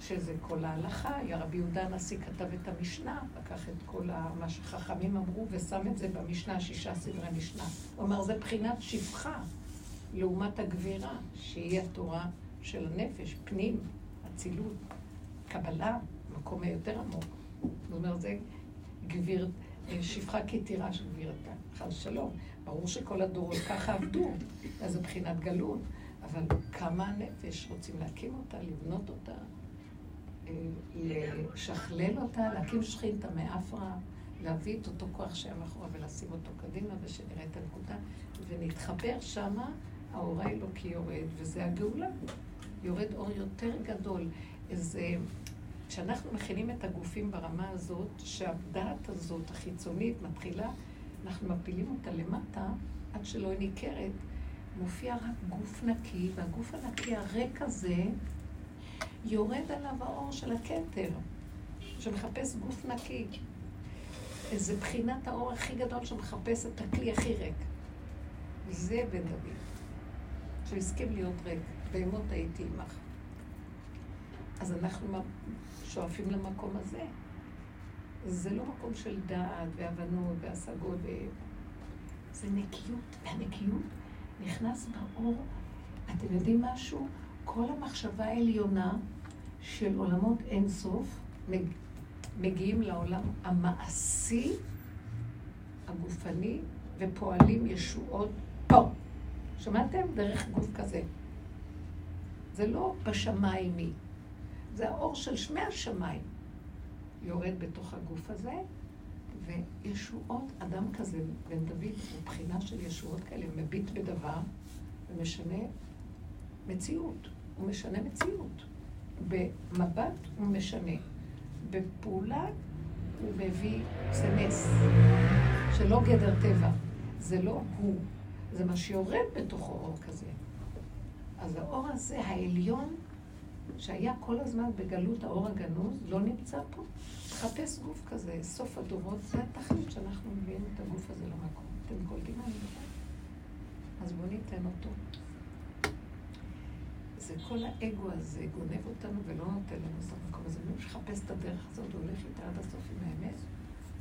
A: שזה כל ההלכה, רבי יהודה הנשיא כתב את המשנה, לקח את כל ה- מה שחכמים אמרו ושם את זה במשנה, שישה סדרי משנה. הוא אמר, זה בחינת שפחה לעומת הגבירה, שהיא התורה של הנפש, פנים, אצילות, קבלה, מקום היותר עמוק. זאת אומרת, זה גביר, שפחה כתירה של גבירתה, חס שלום. ברור שכל הדורות ככה עבדו, אז זה בחינת גלות. אבל כמה הנפש רוצים להקים אותה, לבנות אותה, אה, לשכלל אותה, להקים שכינתא מאפרה, להביא את אותו כוח שהיה מאחורה ולשים אותו קדימה ושנראה את הנקודה, ונתחבר שמה, האור האלוקי יורד, וזה הגאולה. יורד אור יותר גדול. איזה... כשאנחנו מכינים את הגופים ברמה הזאת, שהדעת הזאת, החיצונית, מתחילה, אנחנו מפילים אותה למטה, עד שלא ניכרת, מופיע רק גוף נקי, והגוף הנקי הריק הזה, יורד עליו האור של הכתר, שמחפש גוף נקי. איזה בחינת האור הכי גדול שמחפש את הכלי הכי ריק. זה בן דוד, שהסכים להיות ריק, בהמות הייתי עמך. אז אנחנו שואפים למקום הזה. זה לא מקום של דעת והבנות והשגות, ו... זה נקיות, והנקיות נכנס באור. אתם יודעים משהו? כל המחשבה העליונה של עולמות אין סוף מגיעים לעולם המעשי, הגופני, ופועלים ישועות פה. שמעתם? דרך גוף כזה. זה לא בשמיימי, זה האור של שמי השמיים יורד בתוך הגוף הזה, וישועות, אדם כזה, בן דוד, הוא בחינה של ישועות כאלה, מביט בדבר ומשנה מציאות. הוא משנה מציאות. במבט הוא משנה. בפעולה הוא מביא, זה נס, שלא גדר טבע. זה לא הוא, זה מה שיורד בתוכו אור כזה. אז האור הזה, העליון, שהיה כל הזמן בגלות האור הגנוז, לא נמצא פה. תחפש גוף כזה, סוף הדורות, זה התכלית שאנחנו מביאים את הגוף הזה למקום. אתם קולטים מה אני? אז בואו ניתן אותו. זה כל האגו הזה גונב אותנו ולא נותן לנו את המקום הזה. מי מחפש את הדרך הזאת, הולך איתה עד הסוף עם האמת,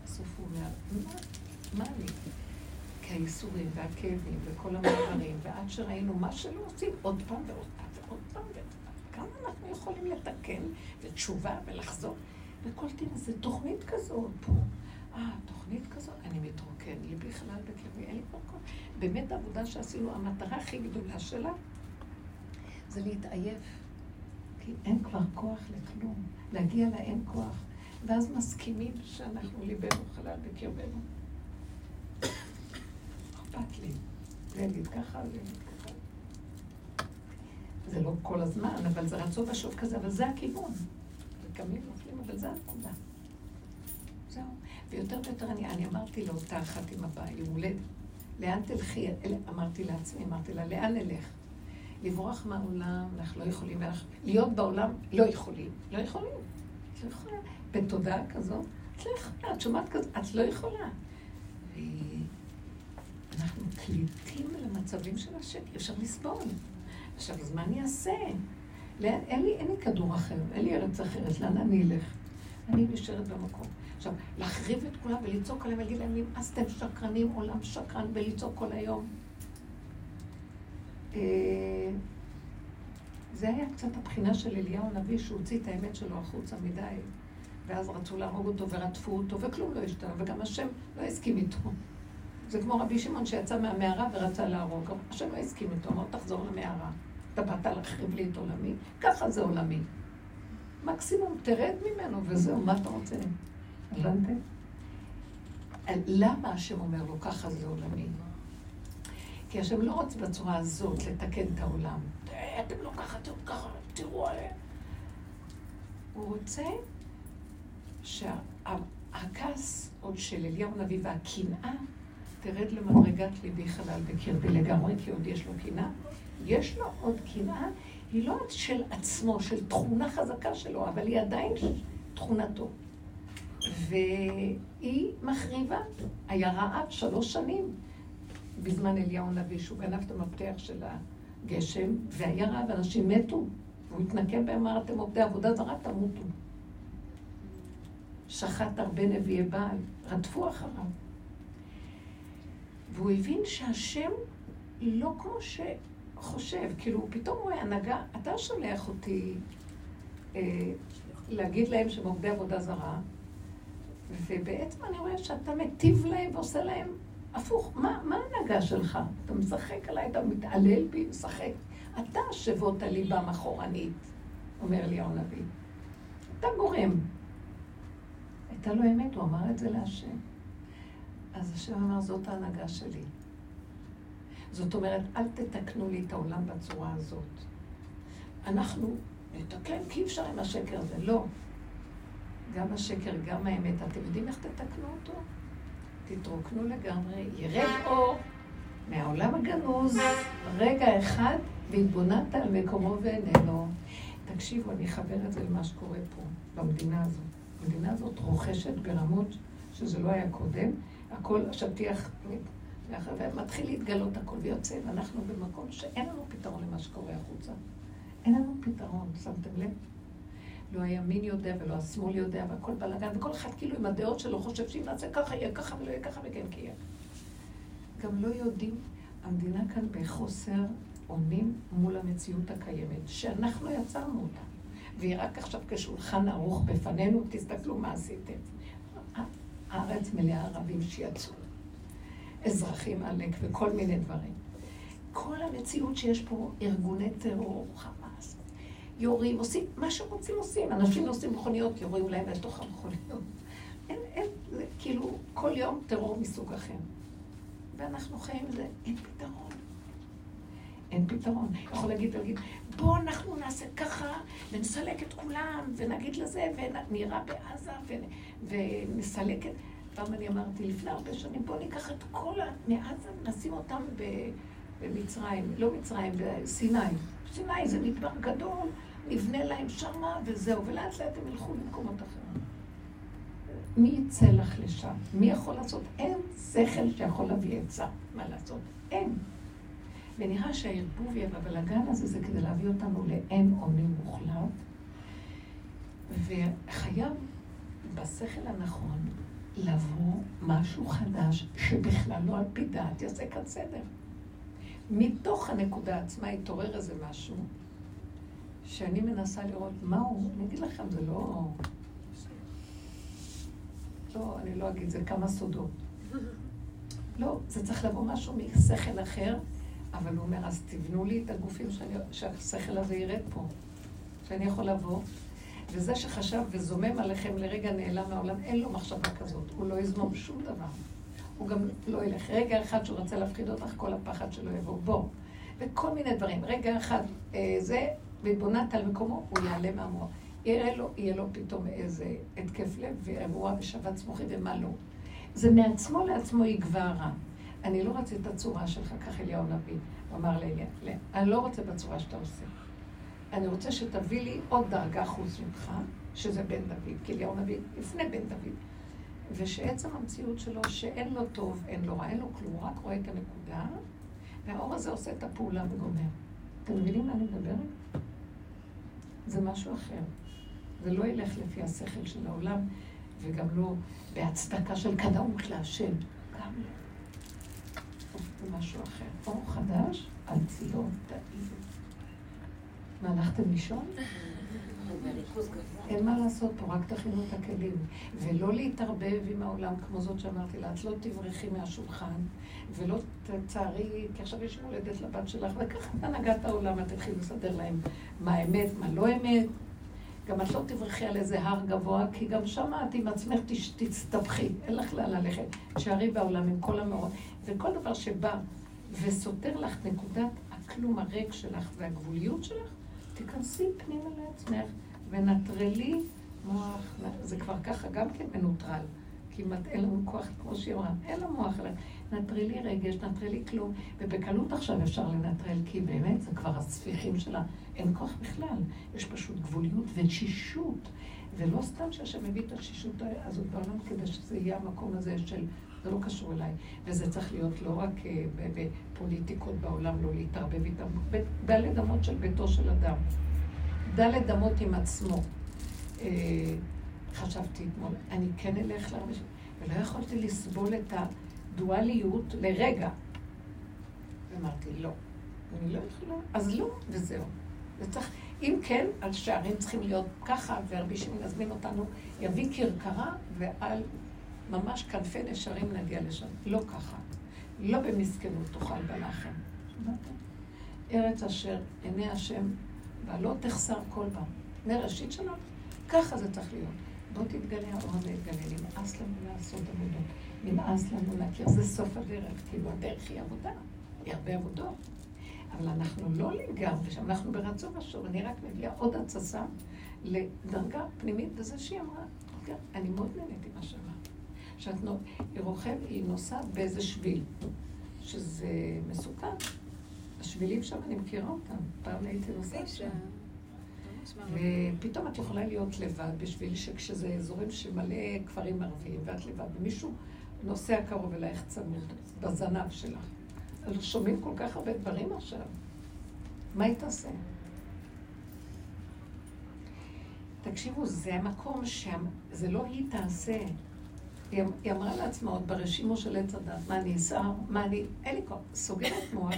A: בסוף הוא אומר, מה, מה אני? כי האיסורים והכאבים וכל המעברים, ועד שראינו מה שלא עושים, עוד פעם ועוד פעם ועוד פעם ועוד פעם. כמה אנחנו יכולים לתקן, ותשובה ולחזור. וקולטים איזה תוכנית כזאת פה. אה, תוכנית כזאת, אני מתרוקן, ליבי חלל בקרבי, אין לי כבר כוח. באמת העבודה שעשינו, המטרה הכי גדולה שלה, זה להתעייף. כי אין כבר כוח לכלום. להגיע לאין כוח. ואז מסכימים שאנחנו ליבנו חלל בקרבנו. אכפת לי. להגיד ככה, להגיד ככה. זה לא כל הזמן, אבל זה רצון ושוב כזה, אבל זה הכיוון. וקמים נופלים, אבל זה הנקודה. זהו. ויותר ויותר אני, אני אמרתי לאותה אחת עם הבאה, יום הולדת, לאן תלכי? אמרתי לעצמי, אמרתי לה, לאן נלך? לברוח מהעולם, אנחנו לא יכולים, להיות בעולם, לא יכולים. לא יכולים. את לא יכולה. בתודעה כזו, את לא יכולה, את שומעת כזו, את לא יכולה. ואנחנו קליטים למצבים של השקר, אפשר לסבול. עכשיו, אז מה אני אעשה? אין לי, אין לי כדור אחר, אין לי ארץ אחרת, לאן אני אלך? אני נשארת במקום. עכשיו, להחריב את כולם ולצעוק עליהם ולהגיד להם, נמאסתם שקרנים, עולם שקרן, ולצעוק כל היום. אה, זה היה קצת הבחינה של אליהו הנביא, שהוא הוציא את האמת שלו החוצה מדי, ואז רצו להרוג אותו ורדפו אותו, וכלום לא השתנה, וגם השם לא הסכים איתו. זה כמו רבי שמעון שיצא מהמערה ורצה להרוג, השם לא הסכים איתו, אמר, תחזור למערה. אתה באת להחריב לי את עולמי, ככה זה עולמי. מקסימום תרד ממנו וזהו, מה אתה רוצה? הבנתם? למה השם אומר לו ככה זה עולמי? כי השם לא רוצה בצורה הזאת לתקן את העולם. אתם לא ככה, תראו ככה, תראו עליהם. הוא רוצה שהכעס עוד של אליהו הנביא והקנאה תרד למדרגת ליבי חלל בקרבי לגמרי, כי עוד יש לו קנאה. יש לו עוד קנאה, היא לא של עצמו, של תכונה חזקה שלו, אבל היא עדיין תכונתו. והיא מחריבה. היה רעב שלוש שנים בזמן אליהו הנביא, שהוא גנב את המפתח של הגשם, והיה רעב, אנשים מתו. והוא התנקם בהם, אמר, אתם עובדי עבודה זרה, תמותו. שחט הרבה נביאי בעל, רדפו אחריו. והוא הבין שהשם לא כמו שחושב, כאילו, פתאום הוא הנהגה, אתה שולח אותי אה, להגיד להם שהם עובדי עבודה זרה, ובעצם אני רואה שאתה מטיב להם ועושה להם הפוך. מה, מה ההנהגה שלך? אתה משחק עליי, אתה מתעלל בי, משחק. אתה שבות הליבה אחורנית, אומר לי הנביא. אתה גורם. הייתה לו אמת, הוא אמר את זה להשם. אז השם אמר, זאת ההנהגה שלי. זאת אומרת, אל תתקנו לי את העולם בצורה הזאת. אנחנו נתקן, כי אי אפשר עם השקר הזה. לא. גם השקר, גם האמת. אתם יודעים איך תתקנו אותו? תתרוקנו לגמרי, ירד אור מהעולם הגנוז, רגע אחד, והתבוננת על מקומו ואיננו. תקשיבו, אני אחבר את זה למה שקורה פה, במדינה הזאת. המדינה הזאת רוכשת ברמות שזה לא היה קודם. הכל, השטיח מתחיל להתגלות הכל ויוצא, ואנחנו במקום שאין לנו פתרון למה שקורה החוצה. אין לנו פתרון, שמתם לב? לא הימין יודע ולא השמאל יודע, והכל בלאגן, וכל אחד כאילו עם הדעות שלו חושב שאם נעשה ככה יהיה ככה ולא יהיה ככה וכן כי יהיה. גם לא יודעים, המדינה כאן בחוסר אונים מול המציאות הקיימת, שאנחנו יצרנו אותה. והיא רק עכשיו כשולחן ערוך בפנינו, תסתכלו מה עשיתם. הארץ מלאה ערבים שיצאו, אזרחים עלק וכל מיני דברים. כל המציאות שיש פה, ארגוני טרור, חמאס, יורים, עושים, מה שרוצים עושים. אנשים נוסעים מכוניות, יורים להם לתוך המכוניות. אין, אין, זה כאילו, כל יום טרור מסוג אחר. ואנחנו חיים עם זה, אין פתרון. אין פתרון. יכול להגיד, להגיד, בואו אנחנו נעשה ככה, ונסלק את כולם, ונגיד לזה, ונראה בעזה, ונסלק את... פעם אני אמרתי, לפני הרבה שנים, בואו ניקח את כל ה... מעזה, נשים אותם במצרים, לא מצרים, בסיני. סיני זה מדבר גדול, נבנה להם שמה, וזהו, ולאט לאט הם ילכו למקומות אחרים. מי יצא לך לשם? מי יכול לעשות? אין שכל שיכול להביא עצה. מה לעשות? אין. ונראה שהערבוביה והבלגן הזה זה כדי להביא אותנו לאין אונים מוחלט, וחייב בשכל הנכון לבוא משהו חדש שבכלל לא על פי דעת יעשה כאן סדר. מתוך הנקודה עצמה יתעורר איזה משהו שאני מנסה לראות מהו, אני אגיד לכם, זה לא... לא, אני לא אגיד, זה כמה סודות. לא, זה צריך לבוא משהו משכל אחר, אבל הוא אומר, אז תבנו לי את הגופים שאני, שהשכל הזה ירד פה, שאני יכול לבוא. וזה שחשב וזומם עליכם לרגע נעלם מהעולם, אין לו מחשבה כזאת, הוא לא יזמום שום דבר. הוא גם לא ילך. רגע אחד שהוא רוצה להפחיד אותך, כל הפחד שלו יבוא. בוא. וכל מיני דברים. רגע אחד אה, זה, והתבוננת על מקומו, הוא יעלה מהמוח. יראה לו, יהיה לו פתאום איזה התקף לב ואירוע ושבץ מוחי ומה לא. זה מעצמו לעצמו יגבר רע. אני לא רוצה את הצורה שלך, כך אליהו נביא. אמר לאליה, אני לא רוצה בצורה שאתה עושה. אני רוצה שתביא לי עוד דרגה חוץ ממך, שזה בן דוד, כי אליהו נביא לפני בן דוד. ושעצם המציאות שלו, שאין לו טוב, אין לו רע, אין לו כלום, הוא רק רואה את הנקודה, והאור הזה עושה את הפעולה וגומר. אתם מבינים מה אני מדברת? זה משהו אחר. זה לא ילך לפי השכל של העולם, וגם לא בהצדקה של קדמות להשם. גם לא. זה משהו אחר. אור חדש על ציון תאיבו. מה, הלכתם לישון? אין מה לעשות פה, רק תכינו את הכלים. ולא להתערבב עם העולם כמו זאת שאמרתי לה, את לא תברחי מהשולחן, ולא תצערי, כי עכשיו יש מולדת לבת שלך, וככה הנהגת העולם, את תתחילי לסדר להם מה אמת, מה לא אמת. גם את לא תברחי על איזה הר גבוה, כי גם שמה את עם עצמך תסתבכי, אין לך לאן ללכת. תשארי בעולם עם כל המאורות. וכל דבר שבא וסותר לך נקודת הכלום הריק שלך והגבוליות שלך, תיכנסי פנימה לעצמך ונטרלי מוח, זה כבר ככה גם כן מנוטרל. כמעט אין לנו כוח, כמו שהיא אמרה, אין לנו מוח, נטרלי רגש, נטרלי כלום, ובקלות עכשיו אפשר לנטרל, כי באמת זה כבר הספיחים שלה, אין כוח בכלל. יש פשוט גבוליות ותשישות, ולא סתם שהשם מביא את התשישות הזאת בעולם כדי שזה יהיה המקום הזה של, זה לא קשור אליי, וזה צריך להיות לא רק אה, בפוליטיקות בעולם, לא להתערבב איתם, בעלי דמות של ביתו של אדם. דלת אמות עם עצמו. אה, חשבתי אתמול, אני כן אלך שמעון, ולא יכולתי לסבול את הדואליות לרגע. ואמרתי, לא, אני לא יכולה, אז לא, וזהו. וצריך, אם כן, על שערים צריכים להיות ככה, ורבי שמעון יזמין אותנו, יביא כרכרה, ועל ממש כנפי נשרים נגיע לשם. לא ככה. לא במסכנות תאכל בלחם. ארץ אשר עיני השם בעלות תחסר כל בה. מראשית שלנו, ככה זה צריך להיות. בוא תתגלה האור ויתגלה, נמאס לנו לעשות עבודות, נמאס לנו להכיר, זה סוף הדרך, כאילו הדרך היא עבודה, היא הרבה עבודות. אבל אנחנו לא לגמרי שם, אנחנו ברצון השור, אני רק מביאה עוד התססה לדרגה פנימית בזה שהיא אמרה, אוקיי, אני מאוד נהנית עם שאמרת. שאת נו... היא רוכב, היא נוסעת באיזה שביל, שזה מסוכן. השבילים שם, אני מכירה אותם, פעם הייתי נוסעת שם. ופתאום את יכולה להיות לבד בשביל שכשזה אזורים שמלא כפרים ערביים ואת לבד, ומישהו נוסע קרוב אלייך צמוד, בזנב שלך. שומעים כל כך הרבה דברים עכשיו. מה היא תעשה? תקשיבו, זה המקום שזה לא היא תעשה. אמ-, היא אמרה לעצמה עוד ברשימו של עץ הדת, מה אני אסער? מה אני... אין לי כוח. סוגרת מוח,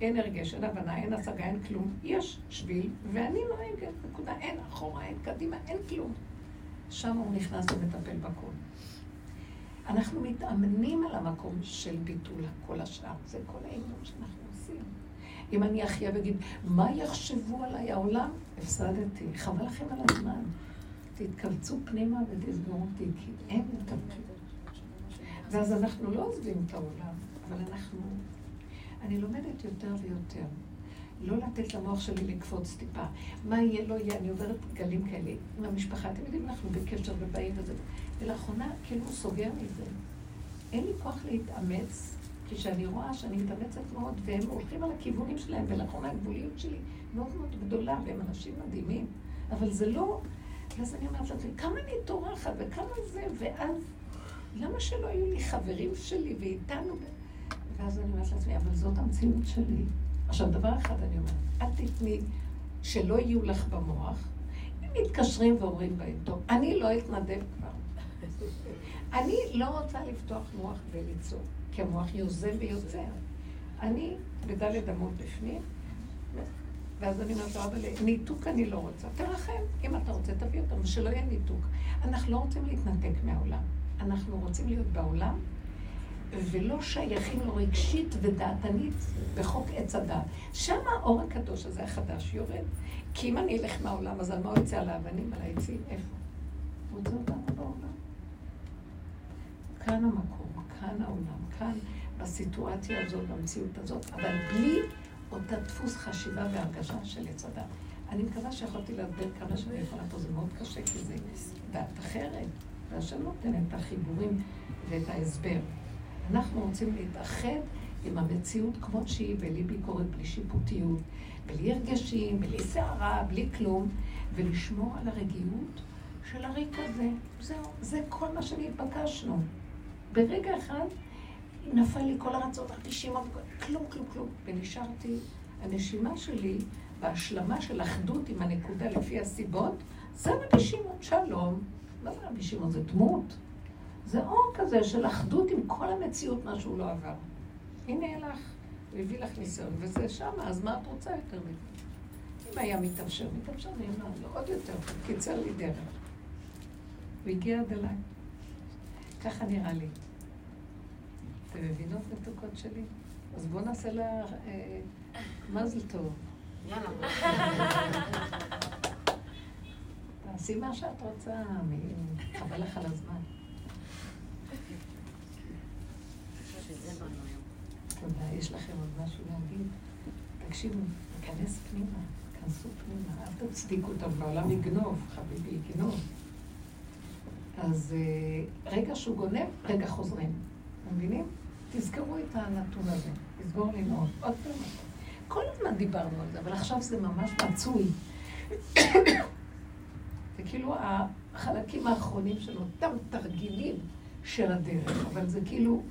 A: אין הרגש, אין הבנה, אין השגה, אין כלום. יש שביל, ואני נוהגת, נקודה. אין אחורה, אין קדימה, אין כלום. שם הוא נכנס ומטפל בכל. אנחנו מתאמנים על המקום של ביטול כל השאר. זה כל האימון שאנחנו עושים. אם אני אחיה ואגיד, מה יחשבו עליי העולם? הפסדתי. חבל לכם על הזמן. תתכווצו פנימה ותסגרו אותי, כי אין יותר ואז אנחנו לא עוזבים את העולם, אבל אנחנו... אני לומדת יותר ויותר. לא לתת למוח שלי לקפוץ טיפה. מה יהיה, לא יהיה, אני עוברת גלים כאלה עם המשפחה. אתם יודעים, אנחנו בקשר ובאים וזה. ולאחרונה, כאילו, סוגר מזה. אין לי כוח להתאמץ, כשאני רואה שאני מתאמצת מאוד, והם הולכים על הכיוונים שלהם, ולאחרונה הגבוליות שלי מאוד מאוד גדולה, והם אנשים מדהימים. אבל זה לא... ואז אני אומרת לעצמי, כמה אני טורחת וכמה זה, ואז למה שלא היו לי חברים שלי ואיתנו? ואז אני אומרת לעצמי, אבל זאת המציאות שלי. עכשיו, דבר אחד אני אומרת, אל תתני שלא יהיו לך במוח. הם מתקשרים ואומרים בהם, טוב, אני לא אתנדב כבר. אני לא רוצה לפתוח מוח וליצור, כי המוח יוזם ויוצר. אני בדלת אמות בפנים, ואז אני אומרת לו, אבל ניתוק אני לא רוצה. תרחם, אם אתה רוצה, תביא אותנו, שלא יהיה ניתוק. אנחנו לא רוצים להתנתק מהעולם. אנחנו רוצים להיות בעולם, ולא שייכים לו רגשית ודעתנית בחוק עץ הדת. שם האור הקדוש הזה החדש יורד. כי אם אני אלך מהעולם, אז על מה הוא יצא? על האבנים, על העצים? איפה? הוא רוצה אותנו בעולם. כאן המקום, כאן העולם, כאן בסיטואציה הזאת, במציאות הזאת, אבל בלי אותה דפוס חשיבה והרגשה של עץ הדת. אני מקווה שיכולתי להסביר כמה שאני יכולה פה, זה מאוד קשה, כי זה דת אחרת, והשם נותן את החיבורים ואת ההסבר. אנחנו רוצים להתאחד עם המציאות כמות שהיא, בלי ביקורת, בלי שיפוטיות, בלי הרגשים, בלי סערה, בלי כלום, ולשמור על הרגיעות של הריק הזה. זהו, זה כל מה שנתבקשנו. ברגע אחד נפל לי כל הרצון, הרגישים, כלום, כלום, כלום. ונשארתי, הנשימה שלי, בהשלמה של אחדות עם הנקודה לפי הסיבות, זה רבי שמעון, שלום. מה זה רבי שמעון? זה דמות. זה אור כזה של אחדות עם כל המציאות, מה שהוא לא עבר. הנה לך, הוא הביא לך ניסיון, וזה שמה, אז מה את רוצה יותר מזה? אם היה מתאפשר, מתאפשר, אני אומר לו, עוד יותר, קיצר לי דרך. הוא הגיע עד אליי. ככה נראה לי. אתם מבינות מתוקות שלי? אז בואו נעשה לה אה, מזל טוב.
B: יאללה.
A: תעשי מה שאת רוצה, חבל לך על הזמן. תודה. יש לכם עוד משהו להגיד? תקשיבו, ניכנס פנימה, כנסו פנימה, אל תצדיקו אותם, בעולם יגנוב, חביבי, יגנוב. אז אה, רגע שהוא גונב, רגע חוזרים. אתם מבינים? תזכרו את הנתון הזה, תסגור לי מאוד. עוד פעם. כל הזמן דיברנו על זה, אבל עכשיו זה ממש מצוי. זה כאילו החלקים האחרונים של אותם תרגילים של הדרך, אבל זה כאילו,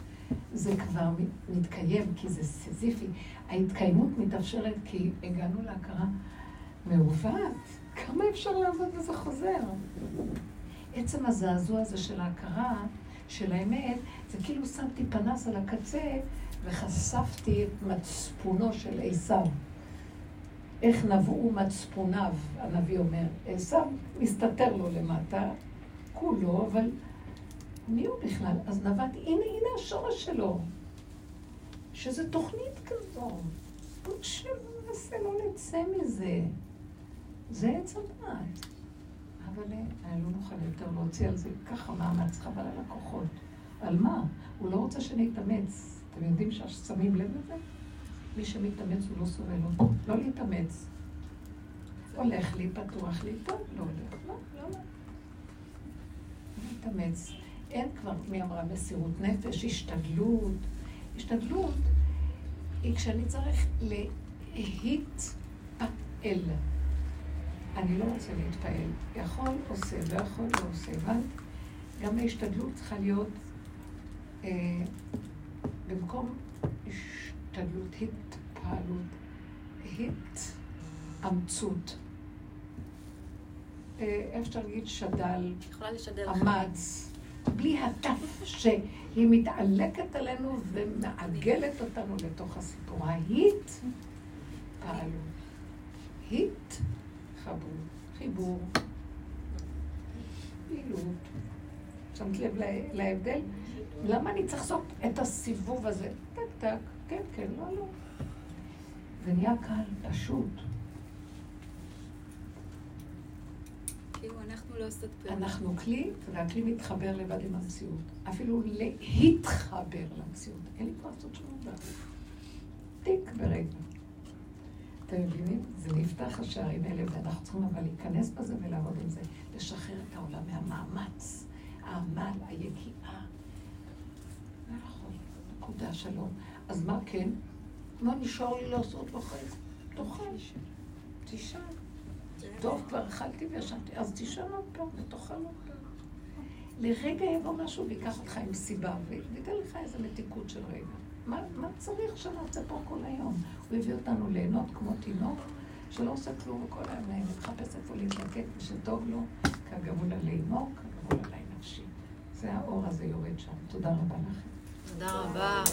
A: זה כבר מתקיים, כי זה סיזיפי. ההתקיימות מתאפשרת כי הגענו להכרה מעוות. כמה אפשר לעבוד וזה חוזר? עצם הזעזוע הזה של ההכרה, של האמת, זה כאילו שמתי פנס על הקצה וחשפתי את מצפונו של עשיו. איך נבעו מצפוניו, הנביא אומר. עשיו מסתתר לו למטה, כולו, אבל מי הוא בכלל? אז נבט, הנה, הנה השורש שלו. שזה תוכנית כזו. שננסה, לא נצא מזה. זה עץ הדעת. אבל אה, לא נוכל יותר להוציא על זה ככה מאמץ חבל על הכוחות. על מה? הוא לא רוצה שנתאמץ. אתם יודעים ששמים לב לזה? מי שמתאמץ הוא לא סובל אותו. לא להתאמץ. הולך לי, פתוח לי, טוב, לא הולך. לא, לא, לא. להתאמץ. אין כבר, מי אמרה, מסירות נפש, השתדלות. השתדלות היא כשאני צריך להתפעל. אני לא רוצה להתפעל. יכול, עושה, לא יכול, לא עושה. אבל גם ההשתדלות צריכה להיות אה, במקום השתדלות, התפעלות, התאמצות. אה, איך אפשר להגיד שדל, אמץ, בלי הטף שהיא מתעלקת עלינו ומעגלת אותנו לתוך הסיפור. ההית פעלו. חברו. חיבור. פעילות. שמת לב להבדל? למה אני צריך לעשות את הסיבוב הזה? טק טק, כן, כן, לא, לא. זה נהיה קל, פשוט.
J: כאילו אנחנו לא.
A: אנחנו כלי, והכלי מתחבר לבד עם המציאות. אפילו להתחבר למציאות. אין לי כבר לעשות שום דבר. טיק ברגע. אתם מבינים? זה נפתח השערים האלה, ואנחנו צריכים אבל להיכנס בזה ולעבוד עם זה. לשחרר את העולם מהמאמץ, העמל, היגיעה. לא יכול, נקודה שלום. אז מה כן? מה נשאר לי לעשות בחיים? תאכל. תשאל. טוב, כבר אכלתי וישנתי, אז תשאל עוד פעם ותאכל עוד פעם. לרגע יבוא משהו ויקח אותך עם סיבה, וייתן לך איזה מתיקות של רגע. מה, מה צריך שנעשה פה כל היום? הוא הביא אותנו ליהנות כמו תינוק, שלא עושה כלום וכל היום מחפש איפה להתלקט ושטוב לו, כגמול עלי אימו, כגמול עלי נפשי. זה האור הזה יורד שם. תודה רבה לכם.
D: תודה רבה.